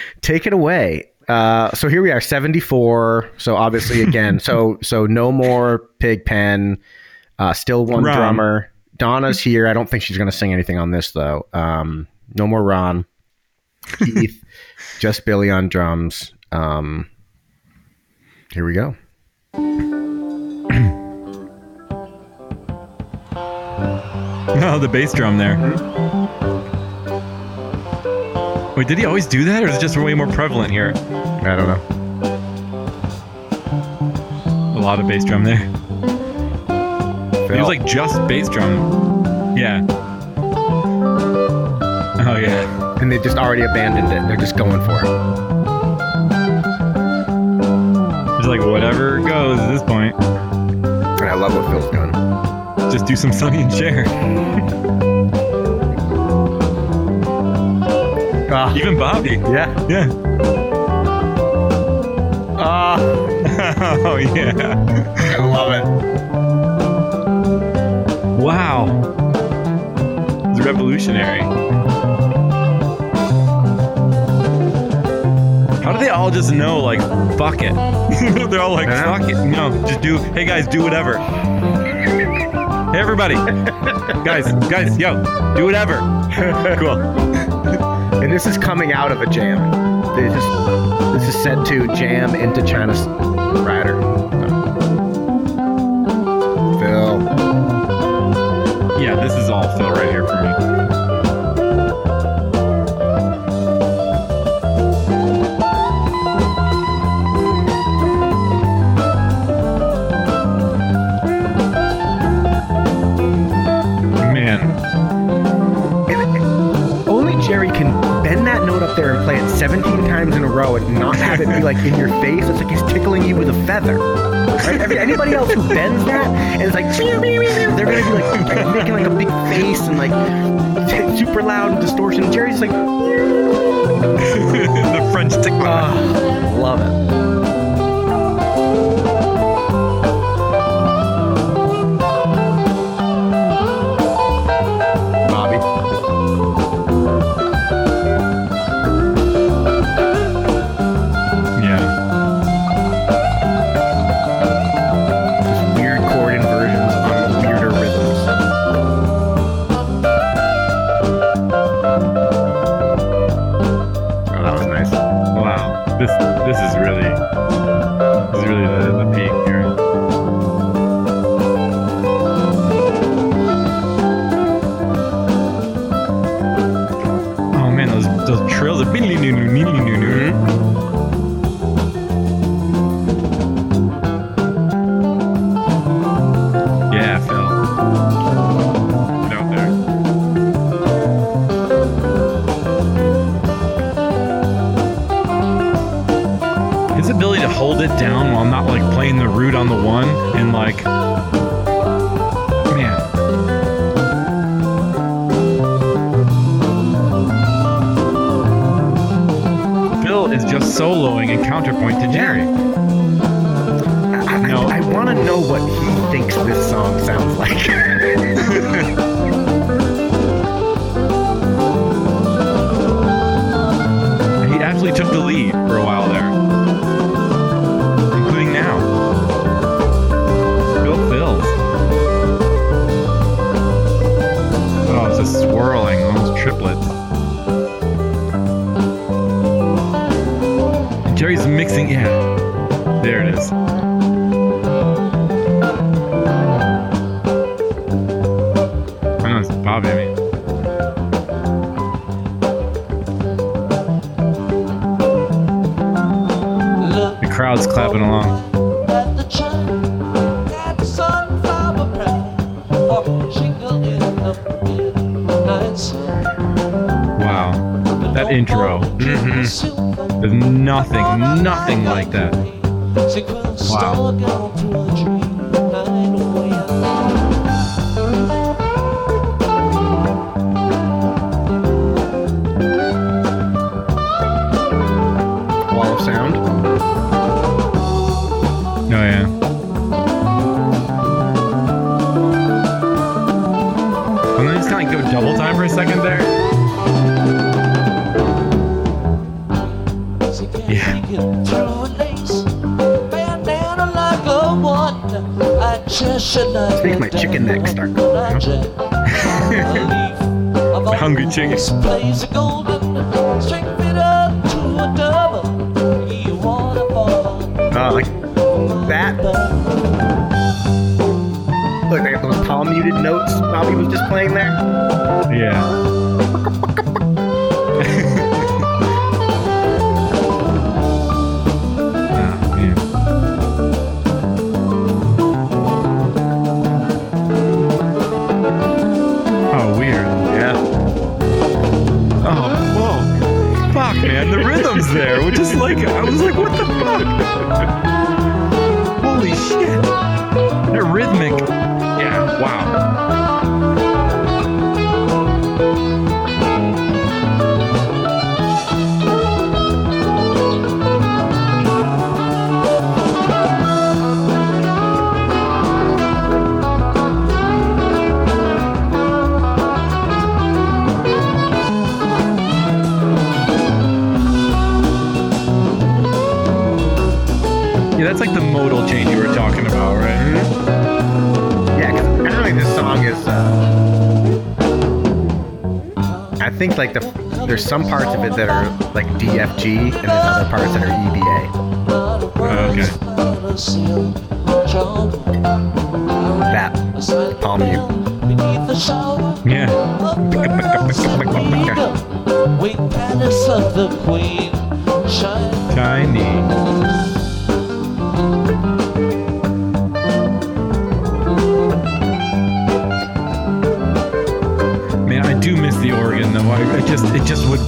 take it away. Uh so here we are 74 so obviously again so so no more Pigpen. Uh still one Ron. drummer. Donna's here. I don't think she's gonna sing anything on this though. Um no more ron. Keith just billy on drums. Um here we go Oh, the bass drum there. Wait, did he always do that, or is it just way more prevalent here? i don't know A lot of bass drum there. It was like just bass drum. Yeah. Oh yeah. and they just already abandoned it. They're just going for it. It's like whatever goes at this point. And I love what Phil's doing. Just do some Sonny and Cher. Ah, Even Bobby. yeah. Yeah. Ah, oh yeah. I love it. Wow. It's revolutionary. How do they all just know, like, fuck it? They're all like, fuck it. No, just do, hey guys, do whatever. Hey everybody. guys, guys, yo, do whatever. cool. And this is coming out of a jam. This is, this is set to jam into China's rider. Phil. Yeah, this is all Phil right here for me. 17 times in a row and not have it be like in your face, it's like he's tickling you with a feather. Right? Anybody else who bends that and it's like they're gonna be like, making like a big face and like super loud distortion. Jerry's like the French ah, tickler. Uh, love it. Man. Bill is just soloing in counterpoint to Jerry. I, I- No. I, want to know what he thinks this song sounds like. He absolutely took the lead for a while there. Mixing, yeah. There it is. I know it's Bobby, I mean. The crowd's clapping along. at the chime, at the sunflower pride, or jingle in the midnight sun. Wow. That intro. Mm-hmm. There's nothing, nothing like that. Wow. Make my chicken neck start going. The hungry chicken. Plays a golden string fit up to a double. You wanna fall Uh, like that. Look, like those palm muted notes Bobby was just playing there. Yeah. There's some parts of it that are like DFG, and there's other parts that are EBA. okay. That palm mute. Yeah. Wing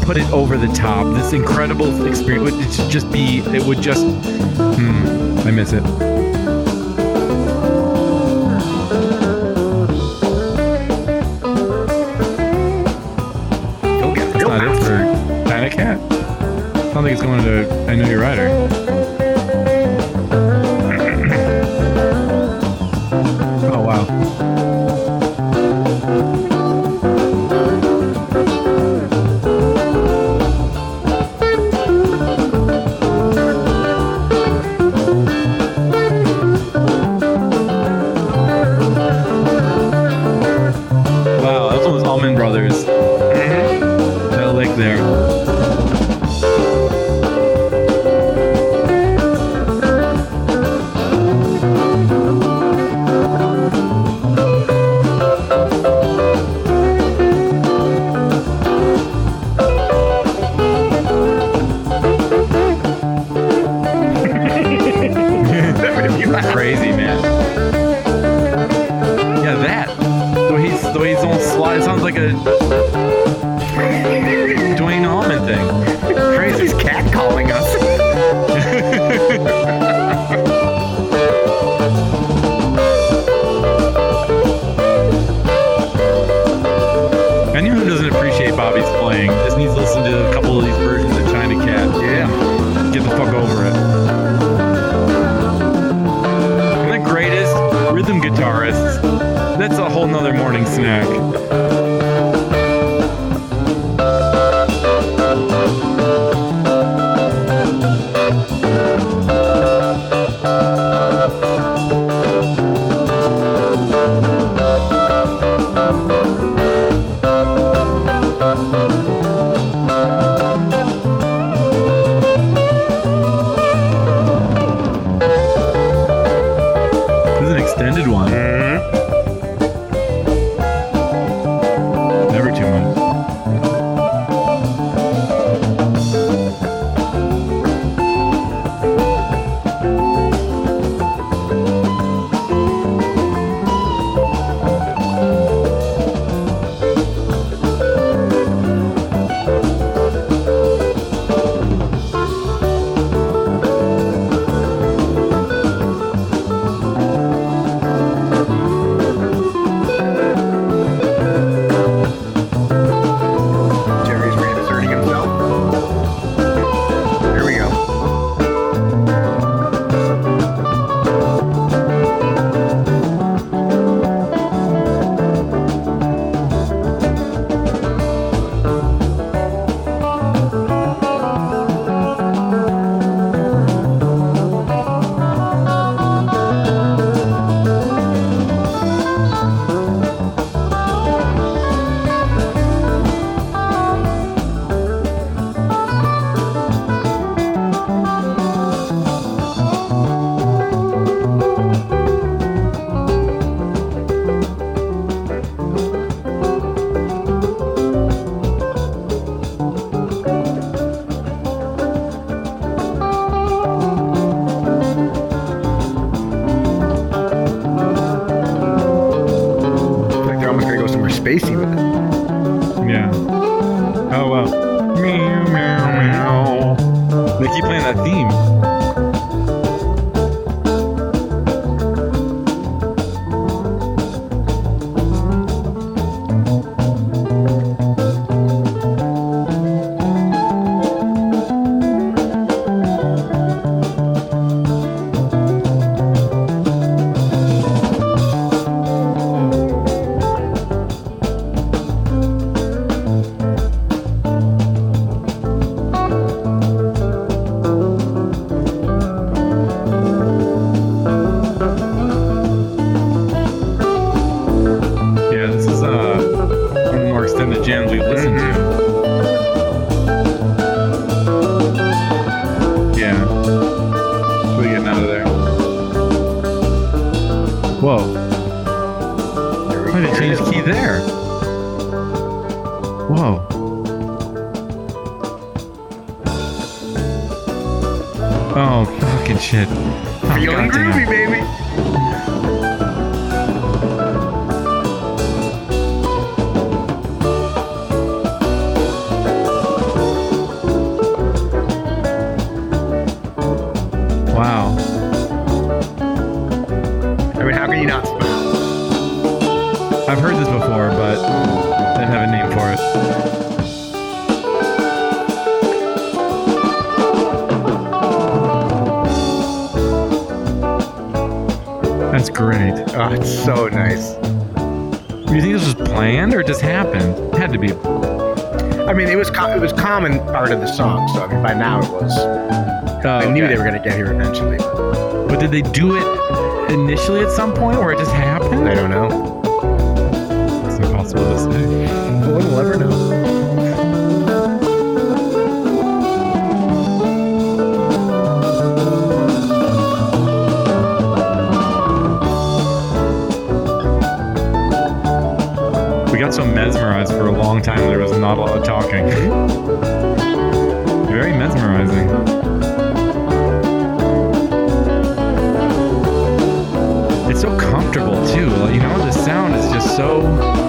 put it over the top. This incredible experience would just be. It would just. Hmm, I miss it. there. Whoa. Oh, fucking shit. Oh, Feeling goddamn. groovy, baby. Common part of the song, so I mean, by now it was. Oh, I knew they were going to get here eventually. But But did they do it initially at some point or it just happened? I don't know. It's impossible to say. We'll ever know. We got so mesmerized for a long time there was not a lot of talking. So comfortable too. You know, the sound is just so.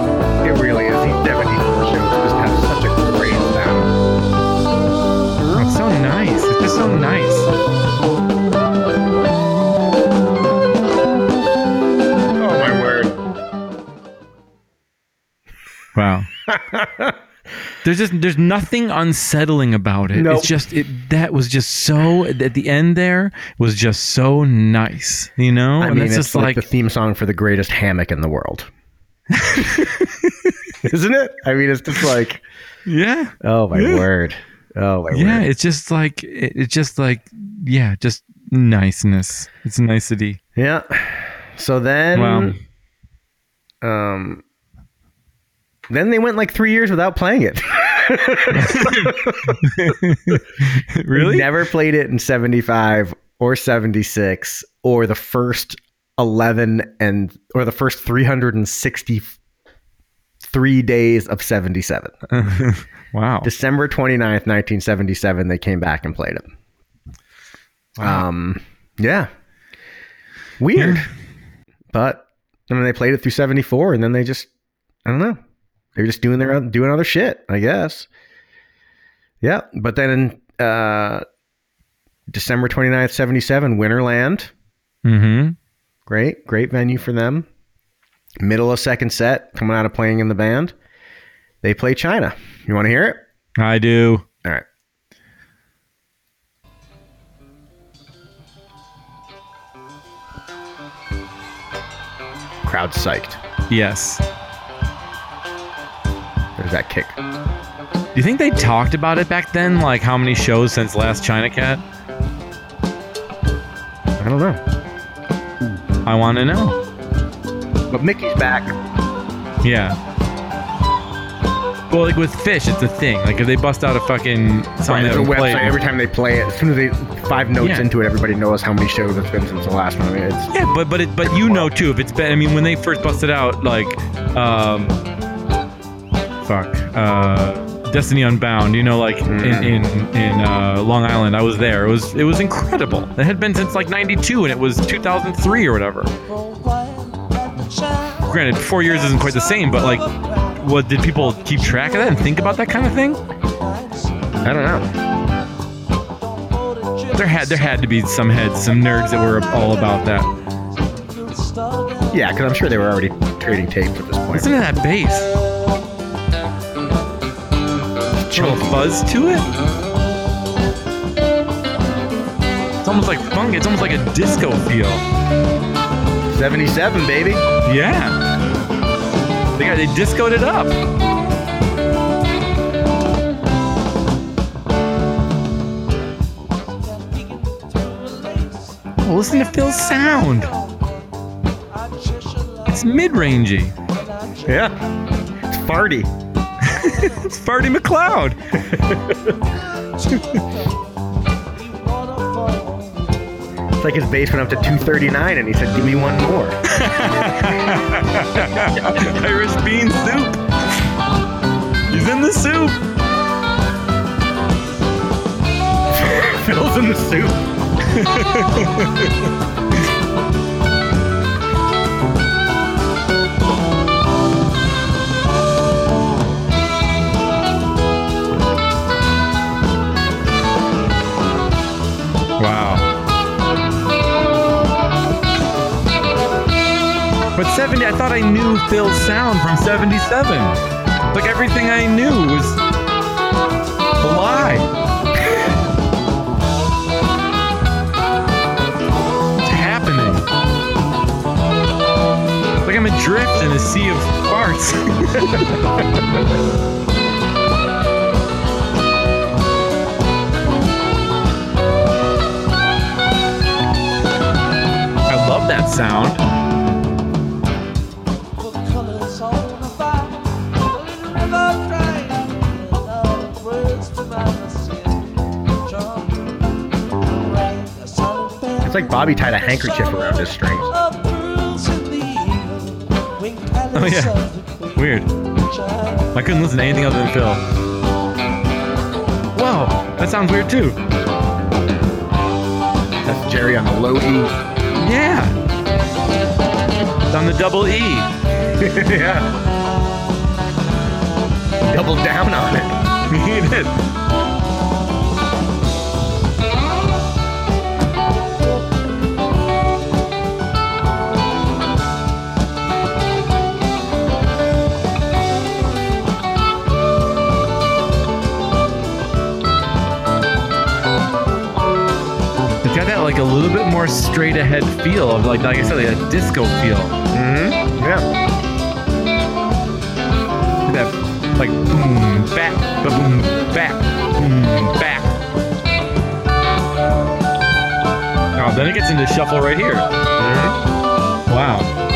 There's just there's nothing unsettling about it. Nope. It's just it that was just so at the end there was just so nice. You know? I and mean, it's just like, like, the theme song for the greatest hammock in the world. Isn't it? I mean, it's just like, yeah. oh my Yeah. word. Oh my Yeah, word. Yeah, it's just like it, it's just like yeah, just niceness. It's nicety. Yeah. So then, Wow. um, then they went like three years without playing it. Really? never played it in 75 or 76 or the first 11 and or the first 363 days of 77. wow. December 29th, 1977 they came back and played it. Um yeah. Weird. But I mean they played it through 74 and then they just I don't know. They were just doing their own, doing other shit, I guess. Yeah, but then in uh December 29th, 77 Winterland. Mm-hmm. Great, great venue for them. Middle of second set, coming out of playing in the band. They play China. You want to hear it? I do. All right. Crowd psyched. Yes. There's that kick. Do you think they talked about it back then? Like how many shows since last China Cat? I don't know. I want to know. But Mickey's back. Yeah. Well, like with Phish, it's a thing. Like if they bust out a fucking song Right, there's a we website. played, Every time they play it, as soon as they five notes Yeah. into it, everybody knows how many shows it's been since the last one. I mean, it's Yeah, but but it, but you know too if it's been. I mean, when they first busted out, like, um, fuck, uh, Destiny Unbound. You know, like in in in uh, Long Island, I was there. It was it was incredible. It had been since like '92, and it was 2003 or whatever. Granted, four years isn't quite the same, but like, what did people keep track of that and think about that kind of thing? I don't know. There had there had to be some heads, some nerds that were all about that. Yeah, because I'm sure they were already trading tapes at this point. Listen to that bass. Little fuzz to it. It's almost like funk. It's almost like a disco feel. 77, baby. Yeah. They got they discoed it up. Oh, listen to Phil's sound. It's mid-rangey. Yeah. It's farty. It's Farty McCloud. It's like his bass went up to 239 and he said, give me one more. Irish bean soup. He's in the soup. Phil's in the soup. But 70, I thought I knew Phil's sound from 77. Like everything I knew was a lie. What's happening? Like I'm adrift in a sea of farts. I love that sound. Like Bobby tied a handkerchief around his string. of pearls in the winged Oh, yeah. of the queen. Weird. I couldn't listen to anything other than Phil. Wow, that sounds weird too. That's Jerry on the low E. Yeah. It's on the double E. yeah. Double down on it. he did. That like a little bit more straight ahead feel of like like I said, like a disco feel. Mm-hmm. Yeah. That like boom back, boom back, boom back. Oh, then it gets into shuffle right here. Wow.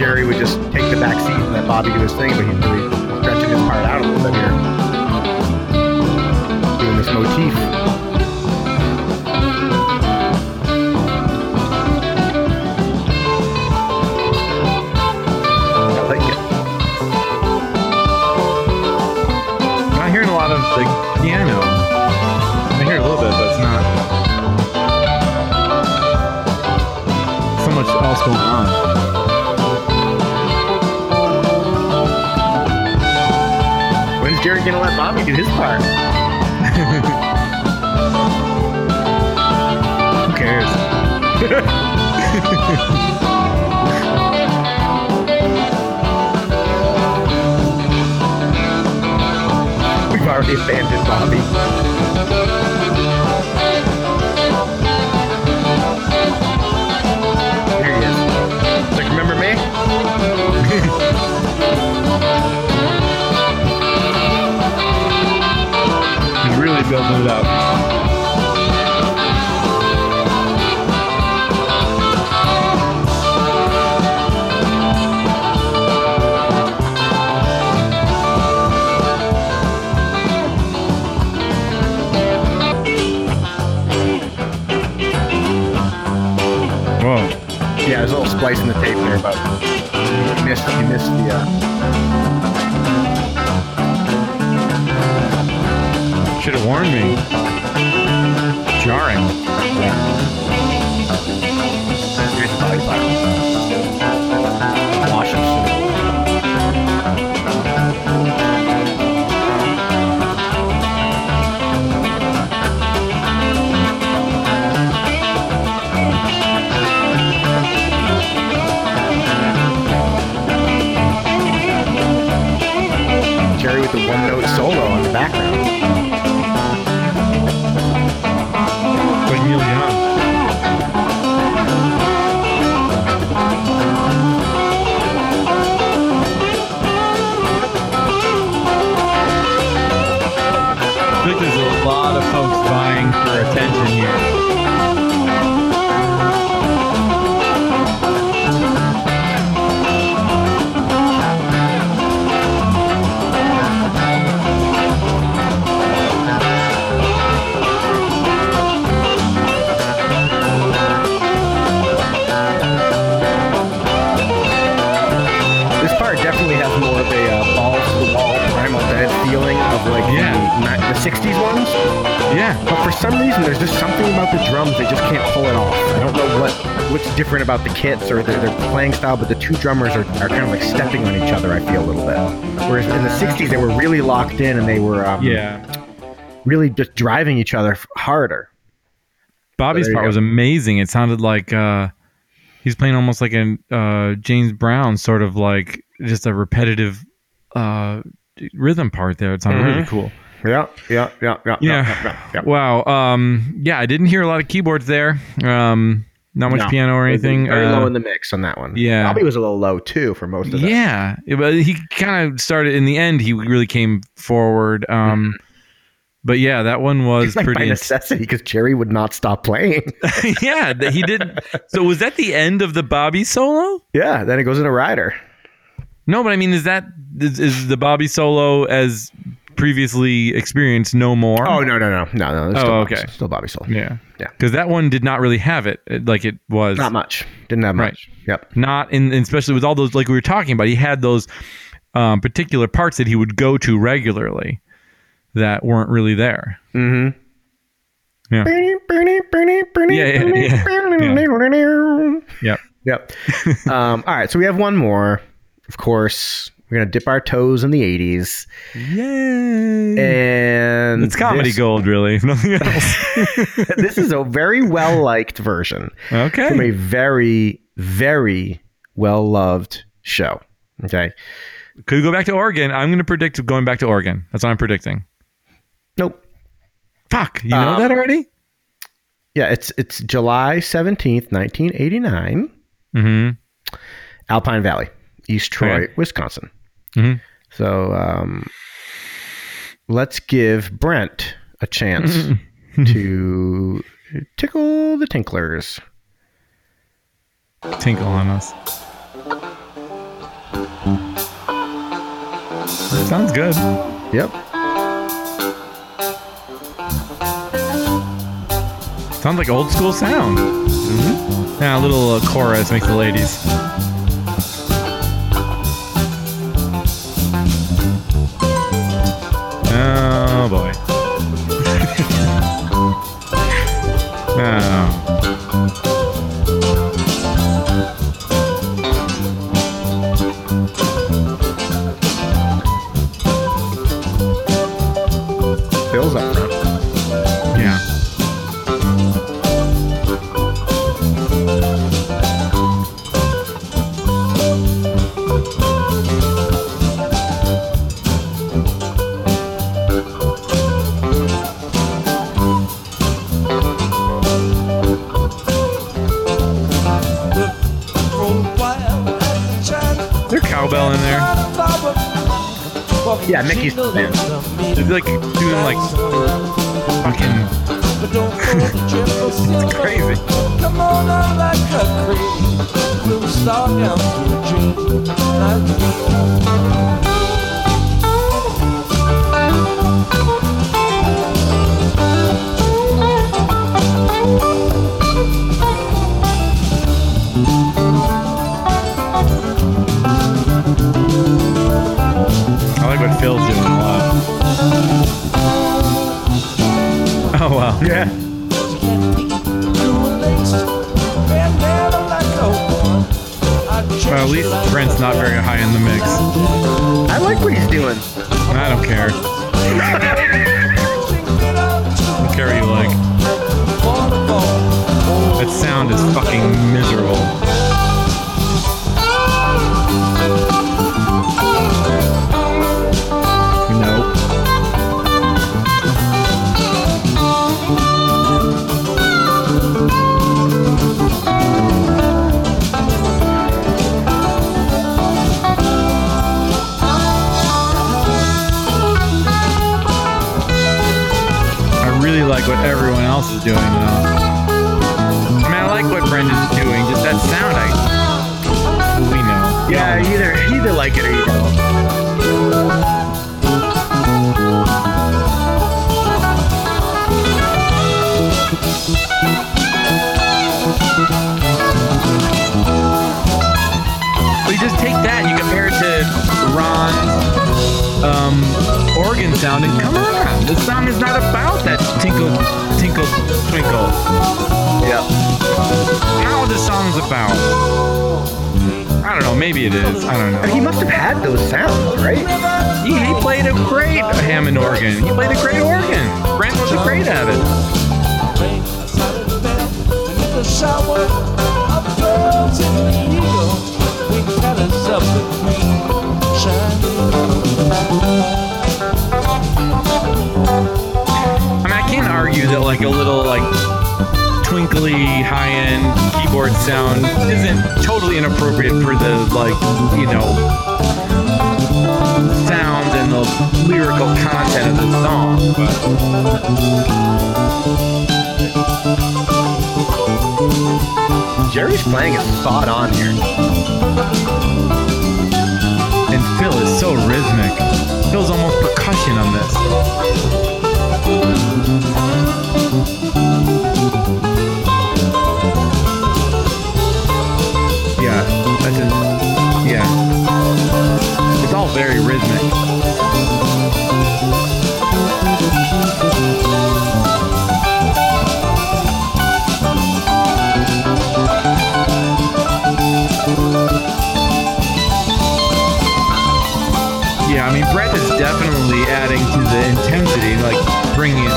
Jerry would just take the back seat and let Bobby do his thing, but he's really stretching his part out a little bit here. Doing this motif. Do his part? Who cares? We've already abandoned Bobby. Different about the kits or their, their playing style, but the two drummers are, are kind of like stepping on each other. I feel a little bit. Whereas in the 60s, they were really locked in and they were um, Yeah. really just driving each other harder. Bobby's you part was amazing. It sounded like uh, he's playing almost like a uh, James Brown, sort of like just a repetitive uh, rhythm part there. It sounded really Mhm. cool. Yeah, yeah, yeah, yeah, Yeah. yeah, yeah. Wow. Um, yeah, I didn't hear a lot of keyboards there. Um, not much No. piano or anything. Very Uh, low in the mix on that one. yeah. Bobby was a little low too for most of that. yeah, but he kind of started in the end. He really came forward. Um, but yeah, that one was It's like by pretty. necessity because Jerry would not stop playing. yeah, he did. So was that the end of the Bobby solo? yeah, then it goes into Rider. No, but I mean, is that is, is the Bobby solo as previously experienced no more? Oh no, no, no, no, no. there's Oh, still okay. Bobby, still Bobby Soul. yeah, Yeah. Because that one did not really have it uh, like it was. Not much. Didn't have Right. much. Yep. Not in, especially with all those like we were talking about. He had those um, particular parts that he would go to regularly that weren't really there. Mm-hmm. Yeah. Yeah, yeah, Yep. Yep. um, all right, so we have one more. Of course, we're gonna dip our toes in the '80s, Yay! and it's comedy this, gold, really. Nothing else. this is a very well liked version okay. from a very, very well loved show. Okay. Could we go back to Oregon? I'm going to predict going back to Oregon. That's what I'm predicting. Nope. Fuck. You know Um, that already? Yeah, it's it's July seventeenth, nineteen eighty nine, Mm-hmm. Alpine Valley, East Troy, Okay. Wisconsin. Mhm. So um, let's give Brent a chance to tickle the tinklers. Tinkle on us. Sounds good. Yep. Sounds like old school sound. Mm-hmm. Yeah, a little uh, chorus makes the ladies.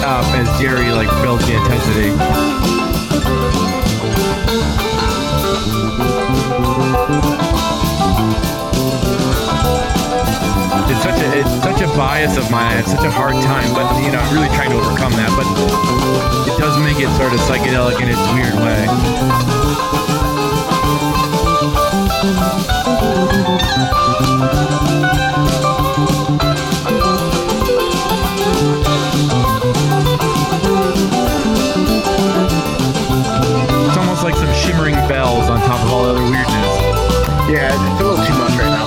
up as Jerry like builds the intensity. It's such a it's such a bias of mine. It's such a hard time, but you know I'm really trying to overcome that. But it does make it sort of psychedelic in its weird way. top of all other weirdness. Yeah, it's a little too much right now.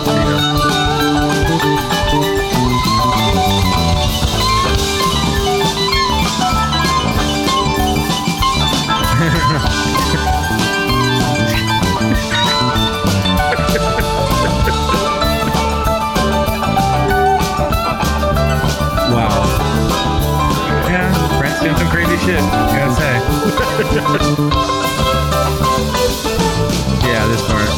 some crazy shit. I gotta say. part.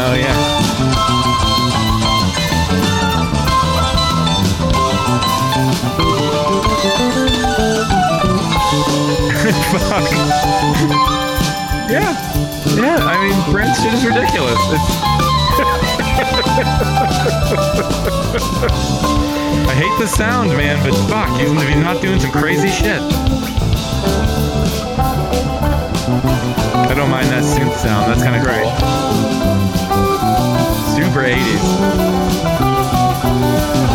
Oh yeah. yeah. Yeah, I mean Brent's shit is ridiculous. I hate the sound, man, but fuck, you if he's not doing some crazy shit. I don't mind that synth sound. That's kind of great. Super 80s.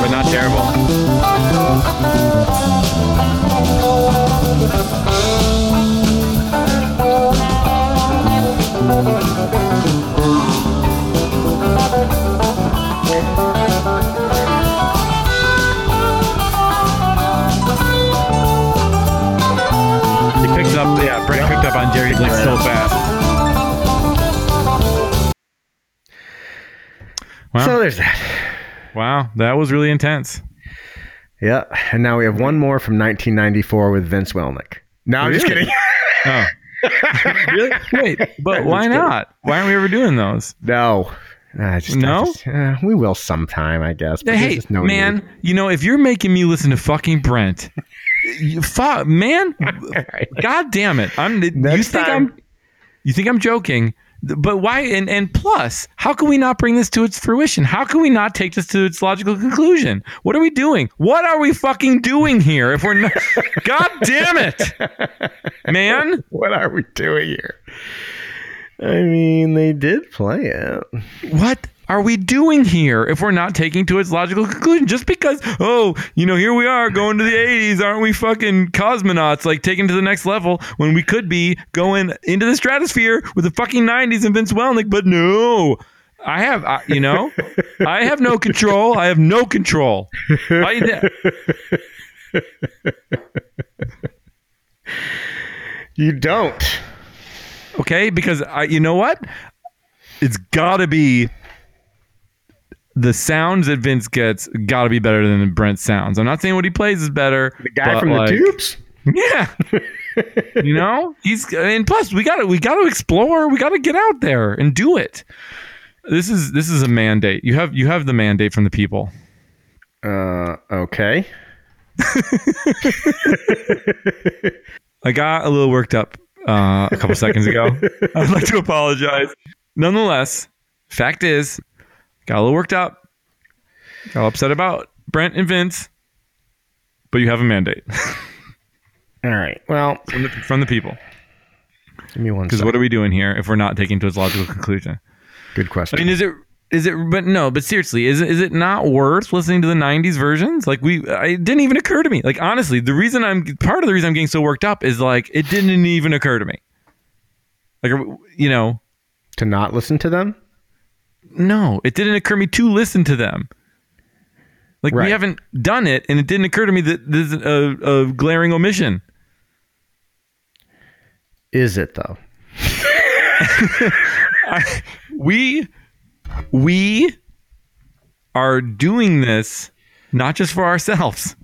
But not terrible. Thank up. Yeah, Brent picked up on Jerry Lynch so fast. Wow. So there's that. Wow, that was really intense. Yeah, and now we have one more from 1994 with Vince Welnick. No, I'm just kidding. oh. really? Wait, but why not? Why aren't we ever doing those? No. I just, no, I just, uh, we will sometime, I guess. hey, no man, need. you know, if you're making me listen to fucking Brent fuck, man. God damn it. I'm Next you think time. I'm you think I'm joking, but why and, and plus, how can we not bring this to its fruition? How can we not take this to its logical conclusion? What are we doing? What are we fucking doing here if we're not God damn it. Man, what are we doing here? I mean, they did play it. What? are we doing here if we're not taking to its logical conclusion? Just because, oh, you know, here we are going to the 80s, aren't we fucking cosmonauts, like taking to the next level when we could be going into the stratosphere with the fucking 90s and Vince Welnick, but no. I have, I, you know, I have no control. I have no control. I, you don't. Okay, because I, you know what? It's got to be the sounds that Vince gets. Got to be better than the Brent sounds. I'm not saying what he plays is better. The guy from like, the tubes? Yeah. you know, he's and plus we got to we got to explore. We got to get out there and do it. This is this is a mandate. You have you have the mandate from the people. Uh, okay. I got a little worked up uh, a couple seconds ago. I'd like to apologize. Nonetheless, fact is, got a little worked up. Got upset about Brent and Vince, but you have a mandate All right. Well, from the, from the people. give me one Because what are we doing here if we're not taking to its logical conclusion? Good question. I mean, is it is it? But no. But seriously, is it is it not worth listening to the '90s versions? Like we, I, it didn't even occur to me. Like honestly, the reason I'm part of the reason I'm getting so worked up is like it didn't even occur to me. Like you know, to not listen to them? No, it didn't occur to me to listen to them. Like Right. we haven't done it, and it didn't occur to me that there's a, a glaring omission. Is it though? we we are doing this not just for ourselves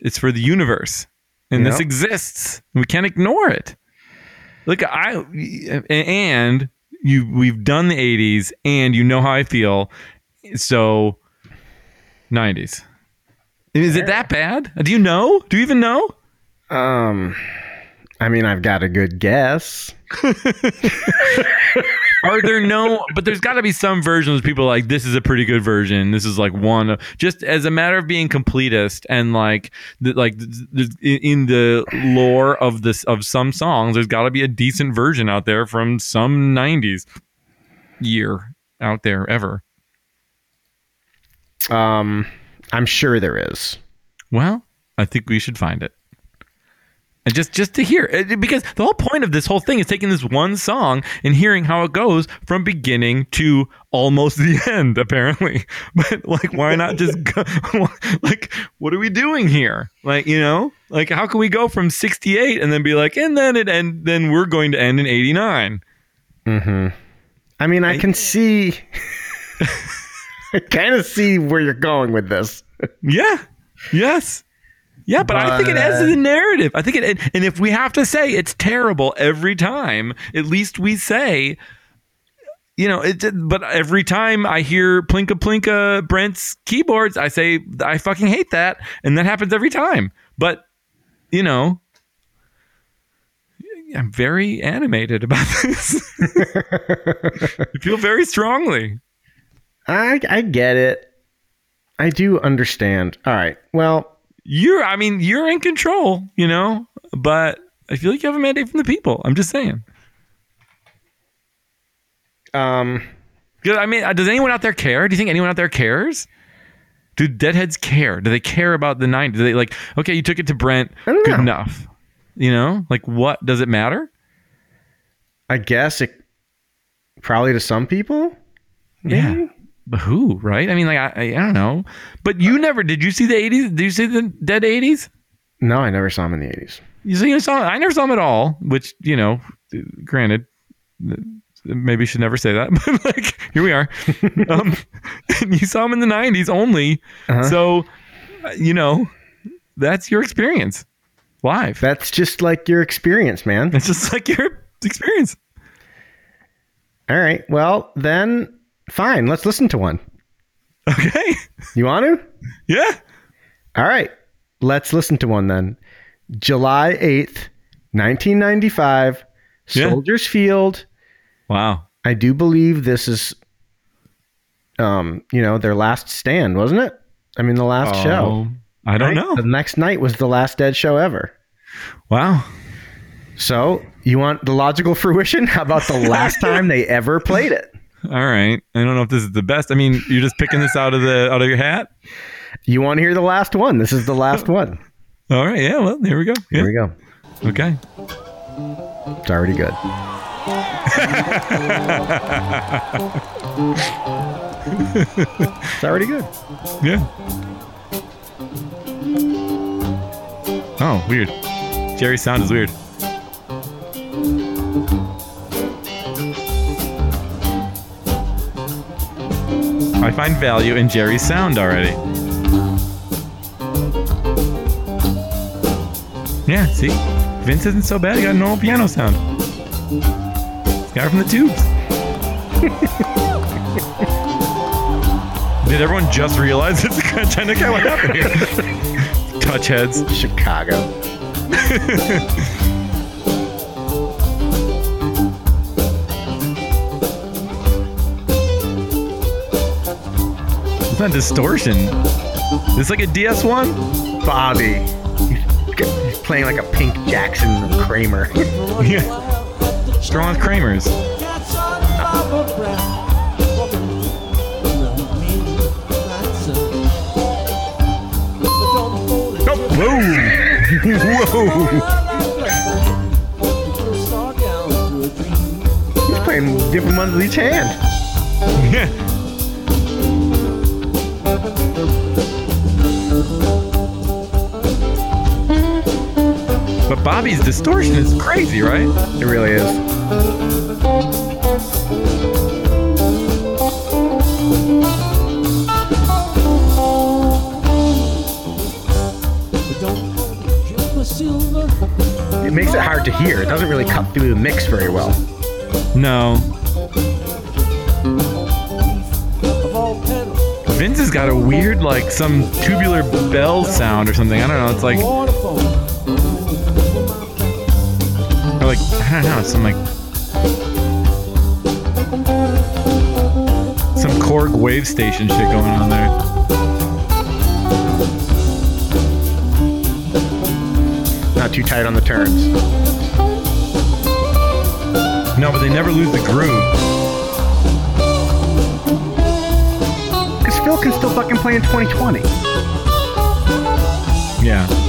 it's for the universe and this exists we can't ignore it look i and you we've done the 80s and you know how i feel. So 90s is it that bad? Do you know? Do you even know? Um, I mean, I've got a good guess. Are there no? But there's got to be some versions. People like this is a pretty good version. This is like one, of, just as a matter of being completist and like the, like th- th- in the lore of this of some songs. There's got to be a decent version out there from some '90s year out there ever. Um, I'm sure there is. Well, I think we should find it. And just just to hear it, because the whole point of this whole thing is taking this one song and hearing how it goes from beginning to almost the end apparently but like why not just go like what are we doing here like you know like how can we go from 68 and then be like and then it end then we're going to end in 89 Mm-hmm. I mean, I can see. I kind of see where you're going with this. Yeah. Yes. Yeah, but, I think it adds to the uh, narrative. I think it, and if we have to say it's terrible every time, at least we say, you know, it. But every time I hear Plinka Plinka Brent's keyboards, I say I fucking hate that, and that happens every time. But you know, I'm very animated about this. I feel very strongly. I I get it. I do understand. All right. Well, you're I mean, you're in control, you know, but I feel like you have a mandate from the people. I'm just saying. um, I mean, uh, does anyone out there care? Do you think anyone out there cares? Do deadheads care? Do they care about the 90s? Do they like, okay, you took it to Brent, don't good know. enough. You know, like what does it matter? I guess it probably to some people. Yeah. maybe? But who, right? I mean, like, I, I, I don't know. But you never, did you see the 80s? Did you see the dead 80s? No, I never saw him in the 80s. You see, you saw, I never saw them at all, which, you know, granted, maybe should never say that, but like, here we are. um, you saw them in the 90s only. Uh-huh. So, uh, you know, that's your experience live. That's just like your experience, man. It's just like your experience. All right. Well, then fine. Let's listen to one. Okay. You want to? Yeah. All right. Let's listen to one then. July 8th, 1995, Yeah. Soldiers Field. Wow. I do believe this is um, you know, their last stand, wasn't it? I mean, the last show. Oh, I don't right? know. The next night was the last dead show ever. Wow. So, you want the logical fruition? How about the last time they ever played it? All right. I don't know if this is the best. I mean, you're just picking this out of the out of your hat. You want to hear the last one? This is the last oh. one. All right. Yeah. Well, here we go. Here Yeah. we go. Okay. It's already good. it's already good. Yeah. Oh, weird. Jerry's sound is weird. I find value in Jerry's sound already. Yeah, see? Vince isn't so bad. He got a normal piano sound. Got it from the tubes. Did everyone just realize it's a Tendaka? What happened here? Touch heads. Chicago. It's not distortion. It's like a DS1. Bobby. He's, playing like a Pink Jackson Kramer. Yeah. Strong with Kramer's. Oh, whoa. He's playing different ones with each hand. Yeah. Bobby's distortion is crazy, right? It really is. It makes it hard to hear. It doesn't really cut through the mix very well. No. Vince has got a weird, like, some tubular bell sound or something. I don't know. It's like, I don't know. Some like, some Korg Wavestation shit going on there. Not too tight on the turns. No, but they never lose the groove. Because Phil can still fucking play in 2020. Yeah.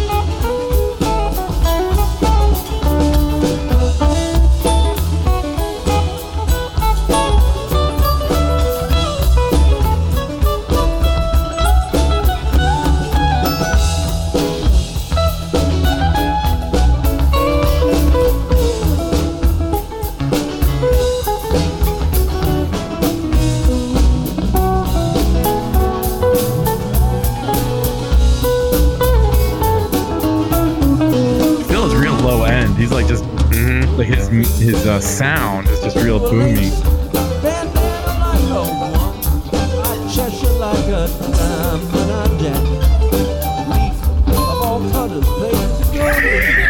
Uh, sound is just real boomy.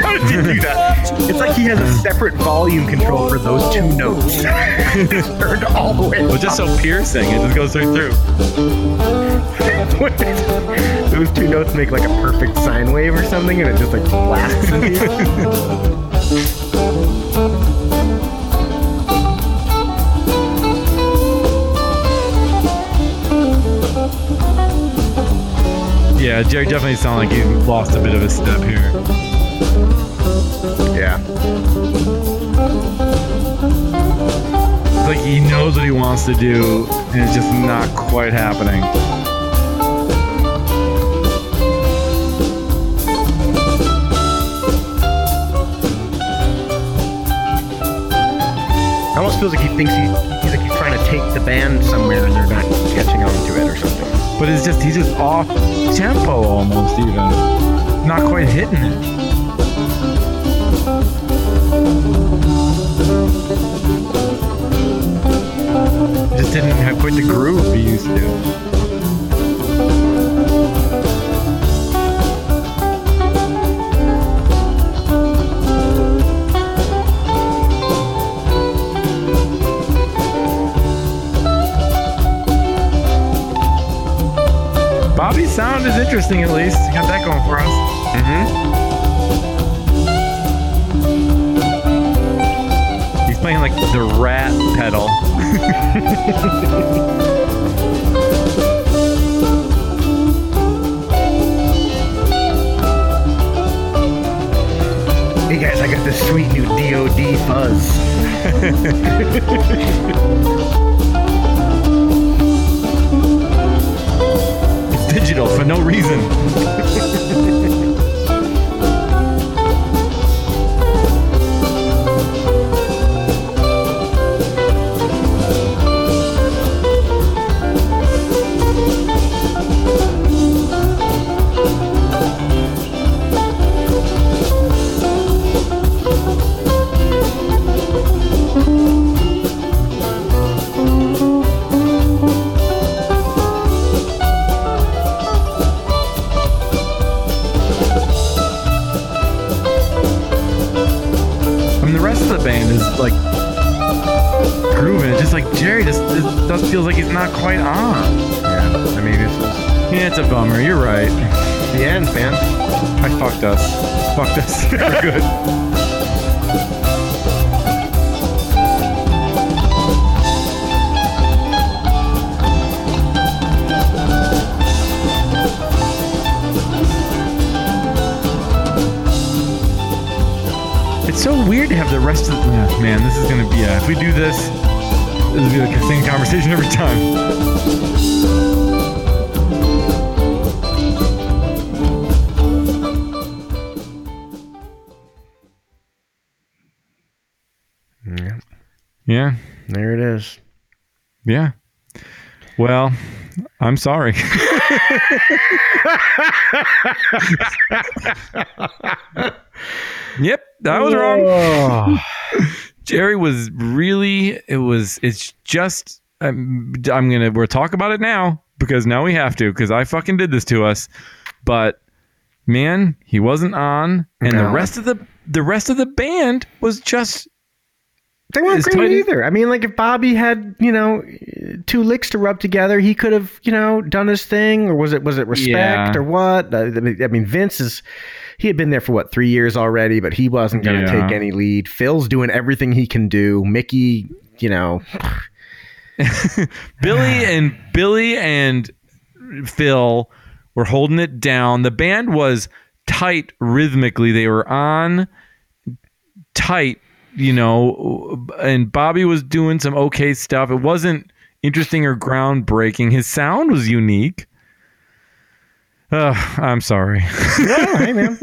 How did you do that? It's like he has a separate volume control for those two notes. it's turned all the way Well, just so piercing, it just goes right through. Those two notes make like a perfect sine wave or something, and it just like blasts Yeah, Jerry definitely sounded like he lost a bit of a step here. Yeah. It's like he knows what he wants to do, and it's just not quite happening. It almost feels like he thinks he, he's like he's trying to take the band somewhere and they're not catching on to it or something. But it's just he's just off tempo almost even. Not quite hitting it. Just didn't have quite the groove he used to. Sound is interesting at least. Got that going for us. Mm-hmm. He's playing like the rat pedal. Hey guys, I got this sweet new DOD fuzz. For no reason. Not quite on. Yeah, I mean, it's Yeah, it's a bummer. You're right. the end, man. I fucked us. Fucked us. For good. It's so weird to have the rest of the man. This is gonna be yeah. If we do this, this will be like the same conversation every time. Yeah, Yeah, there it is. yeah. Well, I'm sorry. yep, I was wrong. Jerry was really. It was. It's just. I'm. I'm gonna. We're talk about it now because now we have to because I fucking did this to us. But man, he wasn't on, and the rest of the the rest of the band was just They weren't great tight either. I mean, like if Bobby had, you know, two licks to rub together, he could have, you know, done his thing. Or was it was it respect Yeah. or what? I mean, Vince is he had been there for what three years already, but he wasn't going to Yeah. take any lead. Phil's doing everything he can do. Mickey, you know, Billy and Billy and Phil were holding it down. The band was tight rhythmically. They were on tight, you know, and Bobby was doing some okay stuff. It wasn't interesting or groundbreaking. His sound was unique. Uh, I'm sorry. oh, hey man,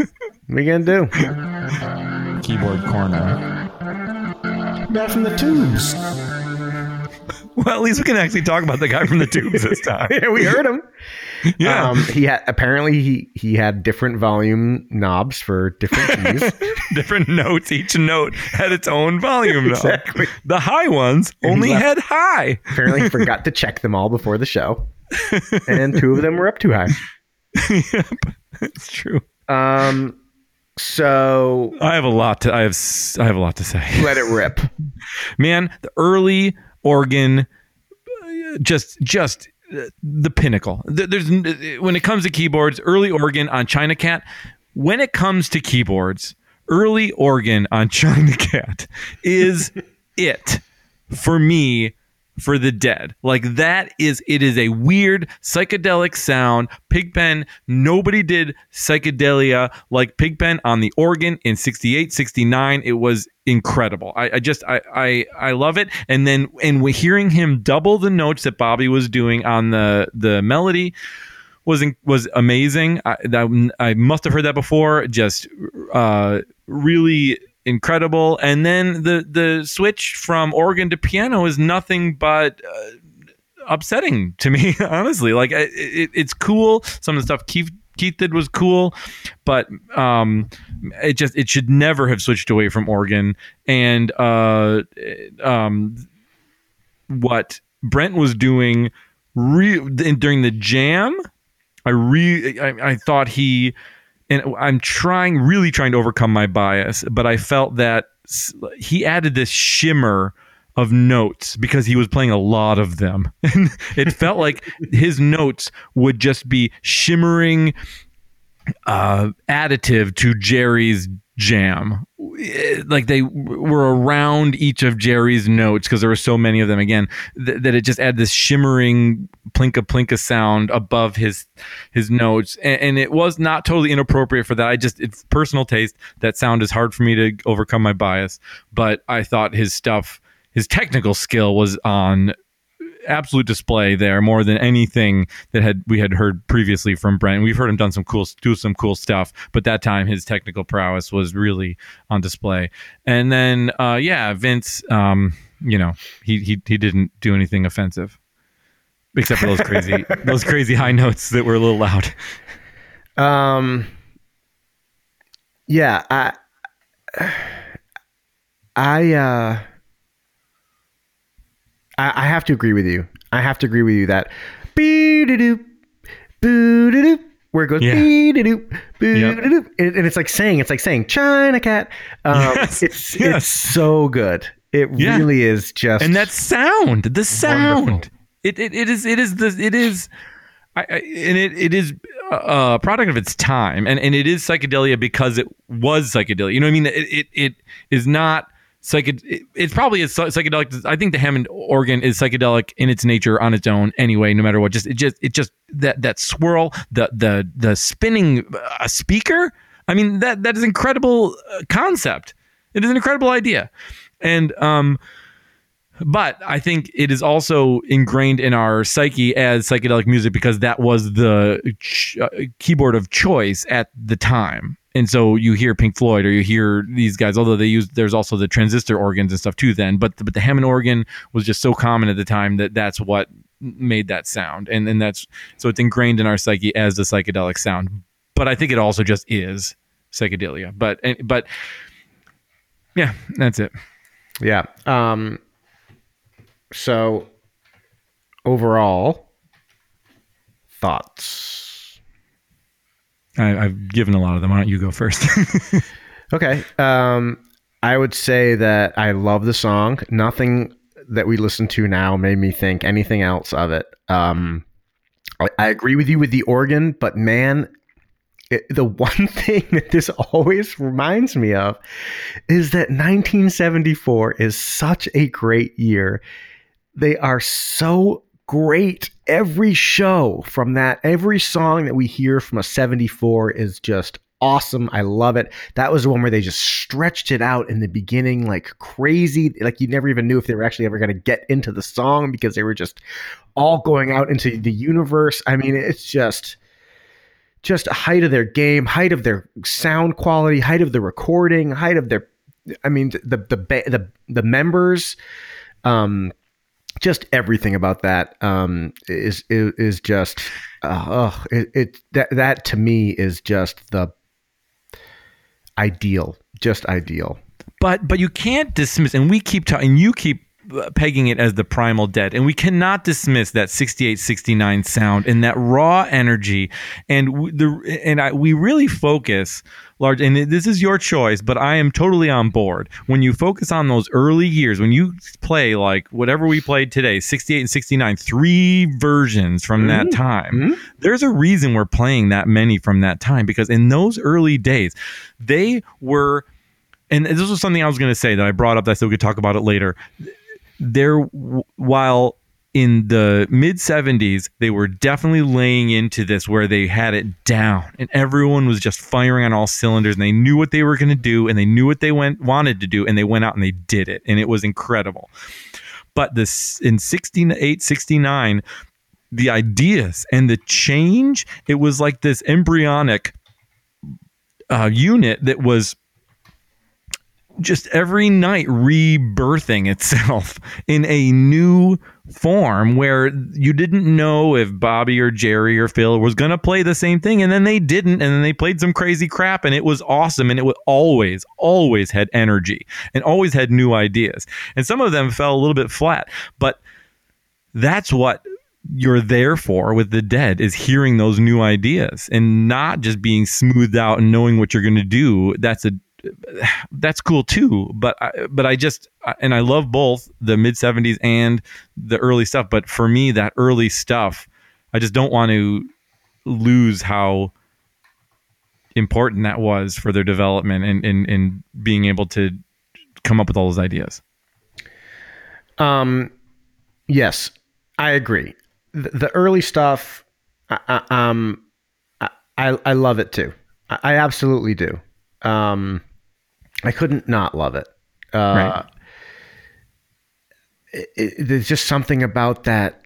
what are gonna do? Keyboard corner. Guy from the tubes. well, at least we can actually talk about the guy from the tubes this time. yeah, we heard him. Yeah. Um, he had apparently he he had different volume knobs for different keys. different notes. Each note had its own volume. knob. Exactly. The high ones only left- had high. apparently, he forgot to check them all before the show, and two of them were up too high. yep, it's true. Um, so I have a lot to. I have. I have a lot to say. let it rip. Man, the early organ, uh, just just uh, the pinnacle. There's uh, when it comes to keyboards, early organ on China Cat. When it comes to keyboards, early organ on China Cat is it for me for the dead. Like that is it is a weird psychedelic sound. Pigpen, nobody did psychedelia like Pigpen on the organ in 68, 69. It was incredible. I, I just I, I I love it. And then and we're hearing him double the notes that Bobby was doing on the the melody was in- was amazing. I, that, I must have heard that before. Just uh, really incredible. And then the the switch from organ to piano is nothing but uh, upsetting to me. Honestly, like I- it, it's cool. Some of the stuff Keith Keith did was cool, but um, it just it should never have switched away from organ. And uh, um, what Brent was doing re- during the jam I re I, I thought he and I'm trying really trying to overcome my bias, but I felt that he added this shimmer of notes because he was playing a lot of them. And it felt like his notes would just be shimmering uh, additive to Jerry's jam. Eh, Like they were around each of Jerry's notes because there were so many of them. Again, th- that it just had this shimmering plinka plinka sound above his his notes, and, and it was not totally inappropriate for that. I just it's personal taste. That sound is hard for me to overcome my bias, but I thought his stuff, his technical skill was on absolute display there more than anything that had we had heard previously from Brent. We've heard him done some cool do some cool stuff, but that time his technical prowess was really on display. And then uh yeah, Vince um you know, he he he didn't do anything offensive. Except for those crazy those crazy high notes that were a little loud. Um, yeah, I, I, uh, I, I have to agree with you. I have to agree with you that boo-doo-doo, boo-doo-doo, where it goes Yeah. "Bee-de-doop, boo-de-doop," and and it's like saying it's like saying China cat. Um, Yes, it's yes. it's so good. It Yeah. really is just and that sound the sound Wonderful. it, it it is it is the it is I, I, and it, it is a product of its time and, and it is psychedelia because it was psychedelia you know what i mean it it, it is not psychedelic it, it's probably is psychedelic i think the hammond organ is psychedelic in its nature on its own anyway no matter what. Just it just it just that that swirl the the the spinning uh, speaker i mean that that is incredible uh, concept. It is an incredible idea. And um but I think it is also ingrained in our psyche as psychedelic music because that was the ch- uh, keyboard of choice at the time. And so you hear Pink Floyd or you hear these guys, although they use there's also the transistor organs and stuff too. Then, but but the Hammond organ was just so common at the time that that's what made that sound, and and that's so it's ingrained in our psyche as the psychedelic sound. But I think it also just is psychedelia. But but yeah, that's it. Yeah. Um, so overall thoughts. I, I've given a lot of them. Why don't you go first? Okay. Um, I would say that I love the song. Nothing that we listen to now made me think anything else of it. Um, I, I agree with you with the organ, but man, it, the one thing that this always reminds me of is that 1974 is such a great year. They are so great. Every show from that, every song that we hear from a 74 is just awesome. I love it. That was the one where they just stretched it out in the beginning like crazy. Like you never even knew if they were actually ever going to get into the song because they were just all going out into the universe. I mean, it's just just height of their game, height of their sound quality, height of the recording, height of their I mean the the the the members um just everything about that um is is, is just uh, it, it that that to me is just the ideal just ideal. But but you can't dismiss and we keep talking you keep pegging it as the primal dead. And we cannot dismiss that 68 69 sound and that raw energy. And w- the and I, we really focus large and this is your choice but i am totally on board. When you focus on those early years when you play like whatever we played today 68 and 69 three versions from that mm-hmm. time mm-hmm. there's a reason we're playing that many from that time. Because in those early days they were and this was something I was going to say that I brought up that I said we could talk about it later. There, while in the mid 70s, they were definitely laying into this where they had it down and everyone was just firing on all cylinders and they knew what they were going to do and they knew what they went wanted to do and they went out and they did it and it was incredible. But this in 68, 69, the ideas and the change, it was like this embryonic uh, unit that was just every night rebirthing itself in a new form where you didn't know if Bobby or Jerry or Phil was going to play the same thing and then they didn't and then they played some crazy crap and it was awesome and it was always always had energy and always had new ideas. And some of them fell a little bit flat but that's what you're there for with the dead is hearing those new ideas and not just being smoothed out and knowing what you're going to do. That's a that's cool too but I, but I just and I love both the mid 70s and the early stuff but for me that early stuff I just don't want to lose how important that was for their development and and being able to come up with all those ideas Um, yes, I agree. The, the early stuff, I, um, I I love it too. I, I absolutely do. Um, I couldn't not love it. Uh, Right. it, it, there's just something about that,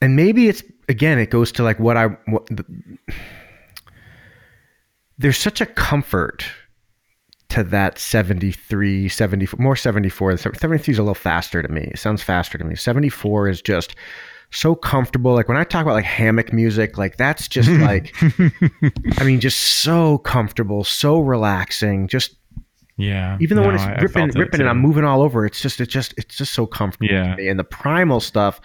and maybe it's again, it goes to like what I what the, there's such a comfort to that 73 74 more 74 73 is a little faster to me it sounds faster to me 74 is just so comfortable like when i talk about like hammock music like that's just like i mean just so comfortable so relaxing just yeah even though when No, it's I- I ripping it ripping and i'm moving all over it's just it's just it's just so comfortable Yeah. to me. and the primal stuff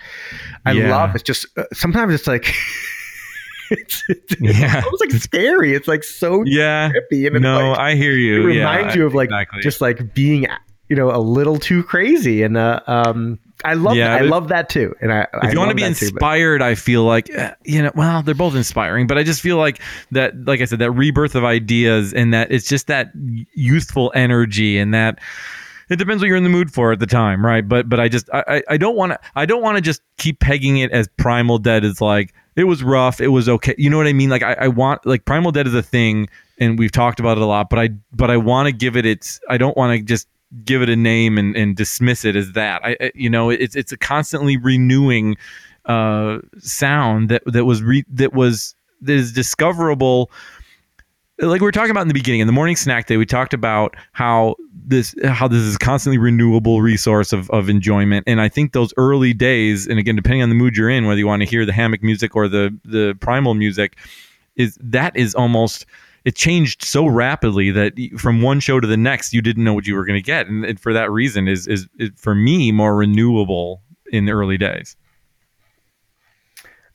i Yeah. love it's just uh, sometimes it's like it's, it's Yeah. almost like scary. It's like so Yeah. trippy, and it's No, like, I hear you. it Yeah, reminds you of like exactly. just like being you know a little too crazy, and uh, um, I love Yeah, that. I love that too. And I if you want to be inspired, I feel like eh, you know. Well, they're both inspiring, but I just feel like that, like I said, that rebirth of ideas, and that it's just that youthful energy, and that it depends what you're in the mood for at the time, right? But but I just I I- I don't want to I don't want to just keep pegging it as Primal Dead is like it was rough, it was okay. You know what I mean? Like I, I want like Primal Dead is a thing, and we've talked about it a lot. But I but I want to give it its. I don't want to just give it a name and, and dismiss it as that. I, you know it's it's a constantly renewing uh, sound that that was re, that was that is discoverable. Like we were talking about in the beginning, in the morning snack day, we talked about how this how this is a constantly renewable resource of, of enjoyment. And I think those early days, and again, depending on the mood you're in, whether you want to hear the hammock music or the the primal music, is that is almost it changed so rapidly that from one show to the next you didn't know what you were going to get and, it, for that reason is, is is for me more renewable in the early days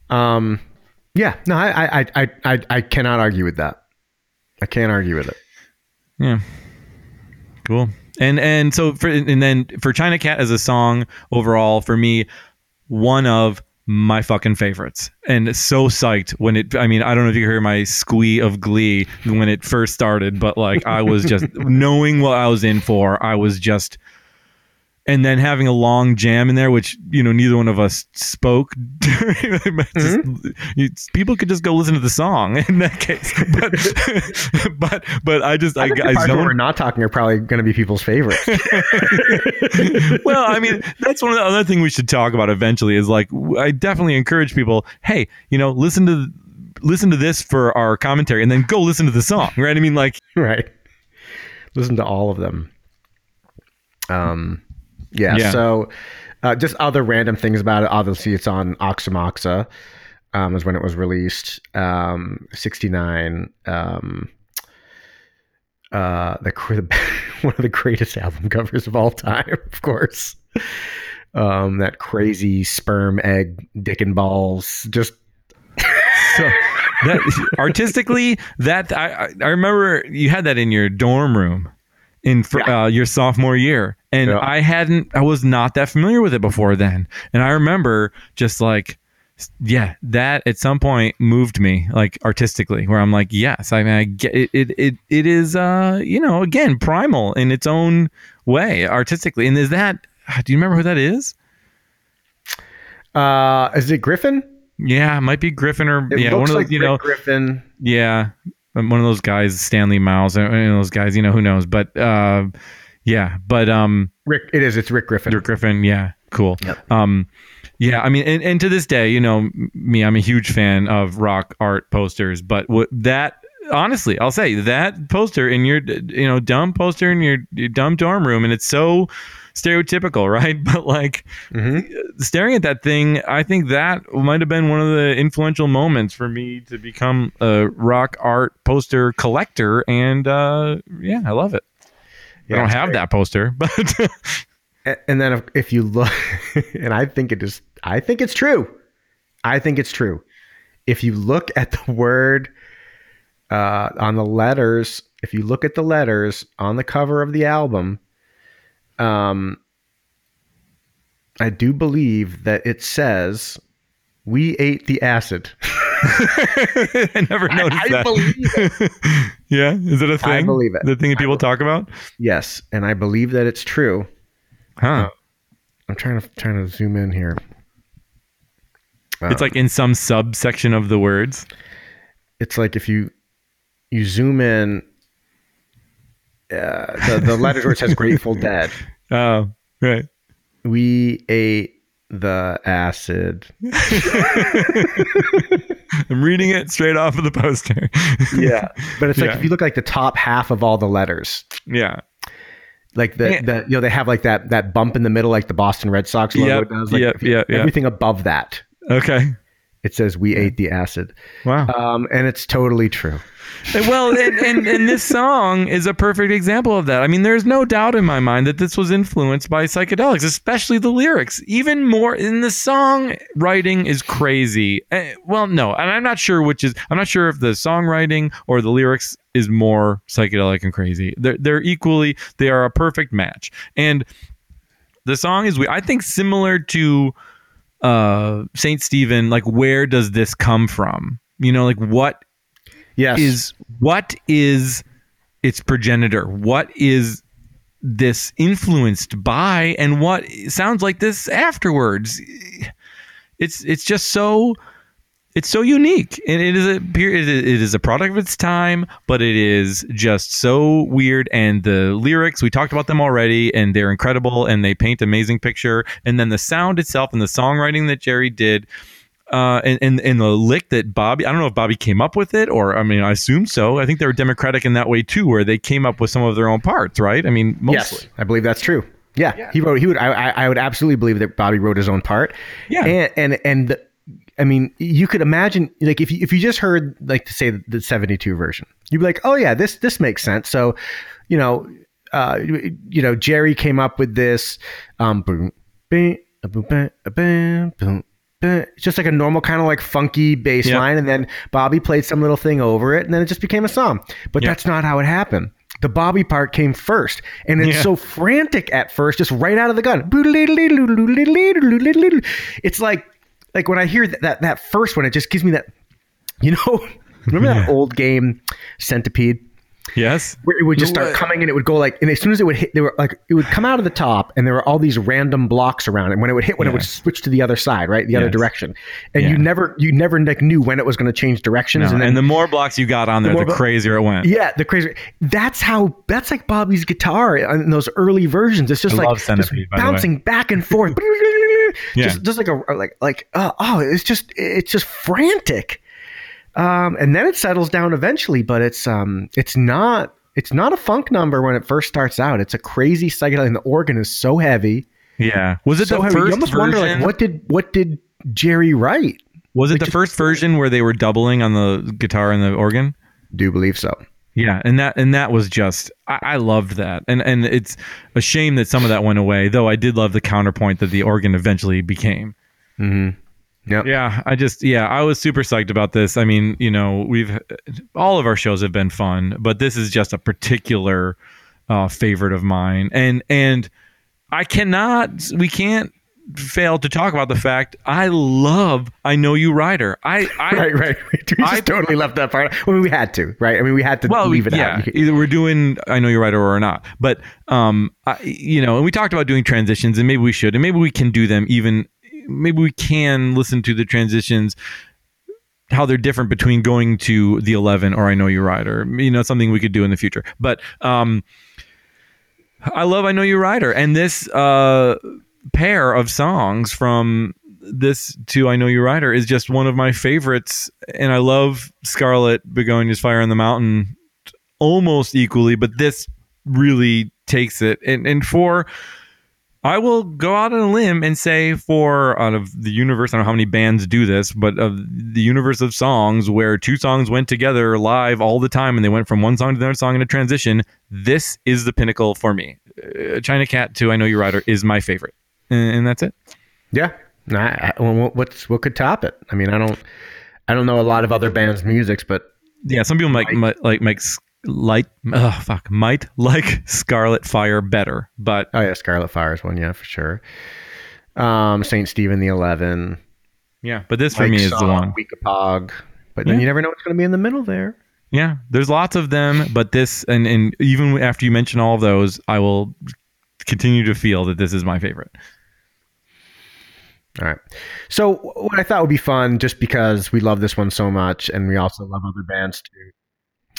Um, yeah, no, I, I, I, I, I cannot argue with that. I can't argue with it. yeah cool and and so for and then for china cat as a song overall for me one of my fucking favorites. And so psyched when it i mean i don't know if you hear my squee of glee when it first started but like i was just knowing what i was in for i was just and then having a long jam in there, which you know neither one of us spoke. during. Just- you- people could just go listen to the song in that case. But but but I just I, I, I parts we're not talking are probably going to be people's favorites. well, I mean that's one of the other thing we should talk about eventually. Is like I definitely encourage people. Hey, you know, listen to listen to this for our commentary, and then go listen to the song. Right? I mean, like right. Listen to all of them. Um, yeah. Yeah. So, uh, just other random things about it. Obviously, it's on Aoxomoxoa. Um, is when it was released. Um, sixty nine. Um, uh, the one of the greatest album covers of all time, of course. Um, that crazy sperm, egg, dick and balls, just so that artistically that I I remember you had that in your dorm room in fr- uh, your sophomore year and Yeah. I hadn't I was not that familiar with it before then and I remember just like yeah that at some point moved me like artistically where I'm like yes I mean I get it it it, it is uh you know again primal in its own way artistically and is that do you remember who that is uh, is it Griffin? yeah it might be Griffin or It yeah one of those like you Rick know Griffin. Yeah, one of those guys, Stanley Miles, uh, one of those guys. You know who knows, but uh, yeah, but um, Rick, it is. It's Rick Griffin. Rick Griffin, yeah, cool. Yep. Um, yeah, I mean, and, and to this day, you know, me, I'm a huge fan of rock art posters, but what that honestly, I'll say that poster in your, you know, dumb poster in your, your dumb dorm room, and it's so stereotypical, right? But like staring at that thing, I think that might have been one of the influential moments for me to become a rock art poster collector, and uh, yeah, I love it. Yeah, I don't have great. that poster, but And then if, if you look, and I think it is, I think it's true. I think it's true. If you look at the word uh, on the letters, if you look at the letters on the cover of the album, um, I do believe that it says, "We ate the acid." I never noticed I that. believe it. yeah, is it a thing? I believe it. The thing that people talk about? Yes, and I believe that it's true. Huh? I'm trying to trying to zoom in here. it's like in some subsection of the words. it's like if you you zoom in uh, the the letters where it says Grateful Dead. Oh, right. We ate the acid. I'm reading it straight off of the poster. Yeah, but it's like Yeah. if you look like the top half of all the letters, yeah. like the Yeah. the you know they have like that that bump in the middle, like the Boston Red Sox logo Yep, does. Like yep, if you- yep, yep. everything above that Okay. It says we ate the acid. Wow. Um, and it's totally true. well, and, and, and this song is a perfect example of that. I mean, there's no doubt in my mind that this was influenced by psychedelics, especially the lyrics. Even more in the song writing is crazy. Eh, Well, no, and I'm not sure which is. I'm not sure if the songwriting or the lyrics is more psychedelic and crazy. They're they're equally. They are a perfect match. And the song is, we. I think, similar to uh Saint Stephen. Like, where does this come from? You know, like what Yes. is what is its progenitor? What is this influenced by, and what sounds like this afterwards? It's it's just so it's so unique, and it is a. It is a product of its time, but it is just so weird. And the lyrics we talked about them already, and they're incredible, and they paint amazing picture. And then the sound itself and the songwriting that Jerry did uh, and, and and the lick that Bobby, I don't know if Bobby came up with it or I mean I assume so. I think they were democratic in that way too, where they came up with some of their own parts, right? I mean, mostly. Yes, I believe that's true. Yeah, he wrote. He would. I, I I would absolutely believe that Bobby wrote his own part. Yeah. and and and the, I mean, you could imagine like if you if you just heard like to say the seventy two version, you'd be like, oh yeah, this this makes sense. So, you know, uh, you know, Jerry came up with this. Um, boom, bing, a boom, bang, a bam, boom. just like a normal kind of like funky bass Yep. line, and then Bobby played some little thing over it, and then it just became a song. But Yep. that's not how it happened. The Bobby part came first, and it's Yeah. so frantic at first, just right out of the gun. It's like, like when I hear that that, that first one, it just gives me that, you know, remember that old game Centipede, Yes. where it would just start coming and it would go like, and as soon as it would hit, they were like, it would come out of the top, and there were all these random blocks around it. When it would hit, when it would switch to the other side, right, the other direction, and Yeah. you never, you never like knew when it was going to change directions, No, and and, the more blocks you got on there, more the, blo- crazier it went. yeah, the crazier. That's how. That's like Bobby's guitar in those early versions. It's just I like just Centipede, by the way. bouncing back and forth. Yeah. Just, just like a like like uh, oh, it's just it's just frantic. Um, and then it settles down eventually, but it's um it's not it's not a funk number when it first starts out. It's a crazy psychedelic, and the organ is so heavy. Yeah. Was it so the heavy. first you almost version? wonder like what did what did Jerry write? was it like, the just- first version where they were doubling on the guitar and the organ? Do you believe so. Yeah, and that and that was just I, I loved that, and and it's a shame that some of that went away. Though I did love the counterpoint that the organ eventually became. Yep. Yeah, I just yeah, I was super psyched about this. I mean, you know, we've all of our shows have been fun, but this is just a particular uh, favorite of mine, and and I cannot, we can't fail to talk about the fact I love I know you Ryder. I I Right, right. We just I- totally left that part. I mean, we had to, right? I mean, we had to well, leave it yeah, out. You- either we're doing I know you're right or not. But um, I, you know, and we talked about doing transitions, and maybe we should, and maybe we can do them. Even maybe we can listen to the transitions, how they're different between going to the eleven or I know you rider. You know, something we could do in the future. But um, I love I know you rider, and this uh pair of songs from this to I Know You Rider is just one of my favorites, and I love Scarlet Begonia's Fire on the Mountain almost equally, but this really takes it. And and for I will go out on a limb and say for out of the universe, I don't know how many bands do this, but of the universe of songs where two songs went together live all the time and they went from one song to another song in a transition, this is the pinnacle for me. Uh, China Cat to I Know You Rider is my favorite. And, and that's it. yeah. Nah, I, well, what's what could top it? I mean, I don't, I don't know a lot of other bands' musics, but Yeah, some people might, might like make light oh fuck might like Scarlet Fire better, but oh yeah, Scarlet Fire is one, yeah, for sure. Um, Saint Stephen the Eleven, yeah, but this for Mike me is the one. Weekapog, but then Yeah. you never know what's going to be in the middle there. Yeah, there's lots of them, but this and and even after you mention all of those, I will continue to feel that this is my favorite. All right. So what I thought would be fun, just because we love this one so much, and we also love other bands too.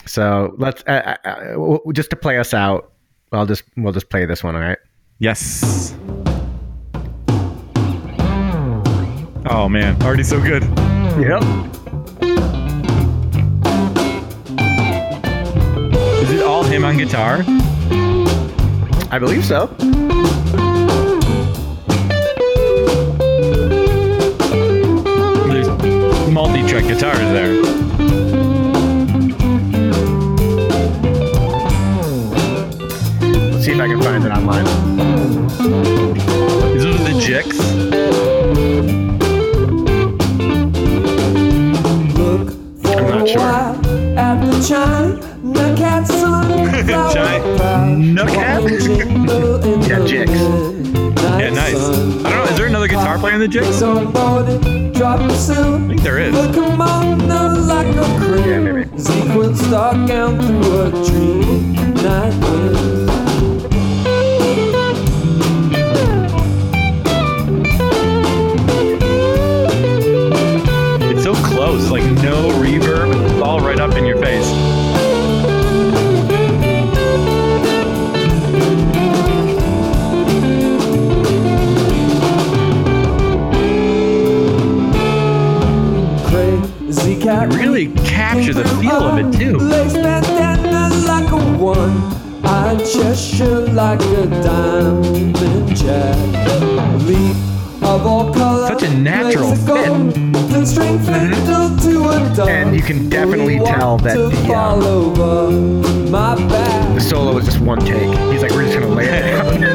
So let's uh, uh, uh, just to play us out. I'll just we'll just play this one. All right. Yes. Oh man, already so good. Yep. Is it all him on guitar? I believe so. Got guitars there. Let's see if I can find it online. These are the Jicks. I'm not sure. at the chime. Nutcat sunflower Chime? pouch. Nutcat? Walking jingle in Yeah, Jicks. Yeah, nice. I don't know. Is there another guitar player in the Jicks? on board it, drop a silver. I think there is. The kimono like a crib. Yeah, maybe. Sequin stalk down through a tree. Night wind. It's so close, like no reverb. It's all right up in your face. Crazy cat. It really captures the feel of it too. Lace bandana like a one. Eyed Cheshire like a diamond jack. Leaf of all colors. Such a natural fit. gold, The string mm-hmm. fiddle to a dove. And you can definitely tell that the, uh, back. The solo was just one take. He's like, we're just gonna lay it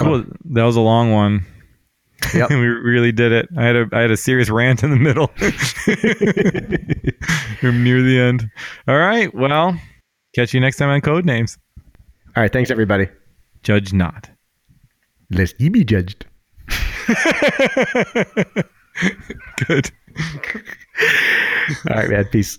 Yeah, This was cool. That was a long one. Yep. we really did it. I had a I had a serious rant in the middle. We're near the end. All right. Well, catch you next time on Code Names. All right, thanks everybody. Judge not. Lest ye be judged. Good. All right, man. Peace.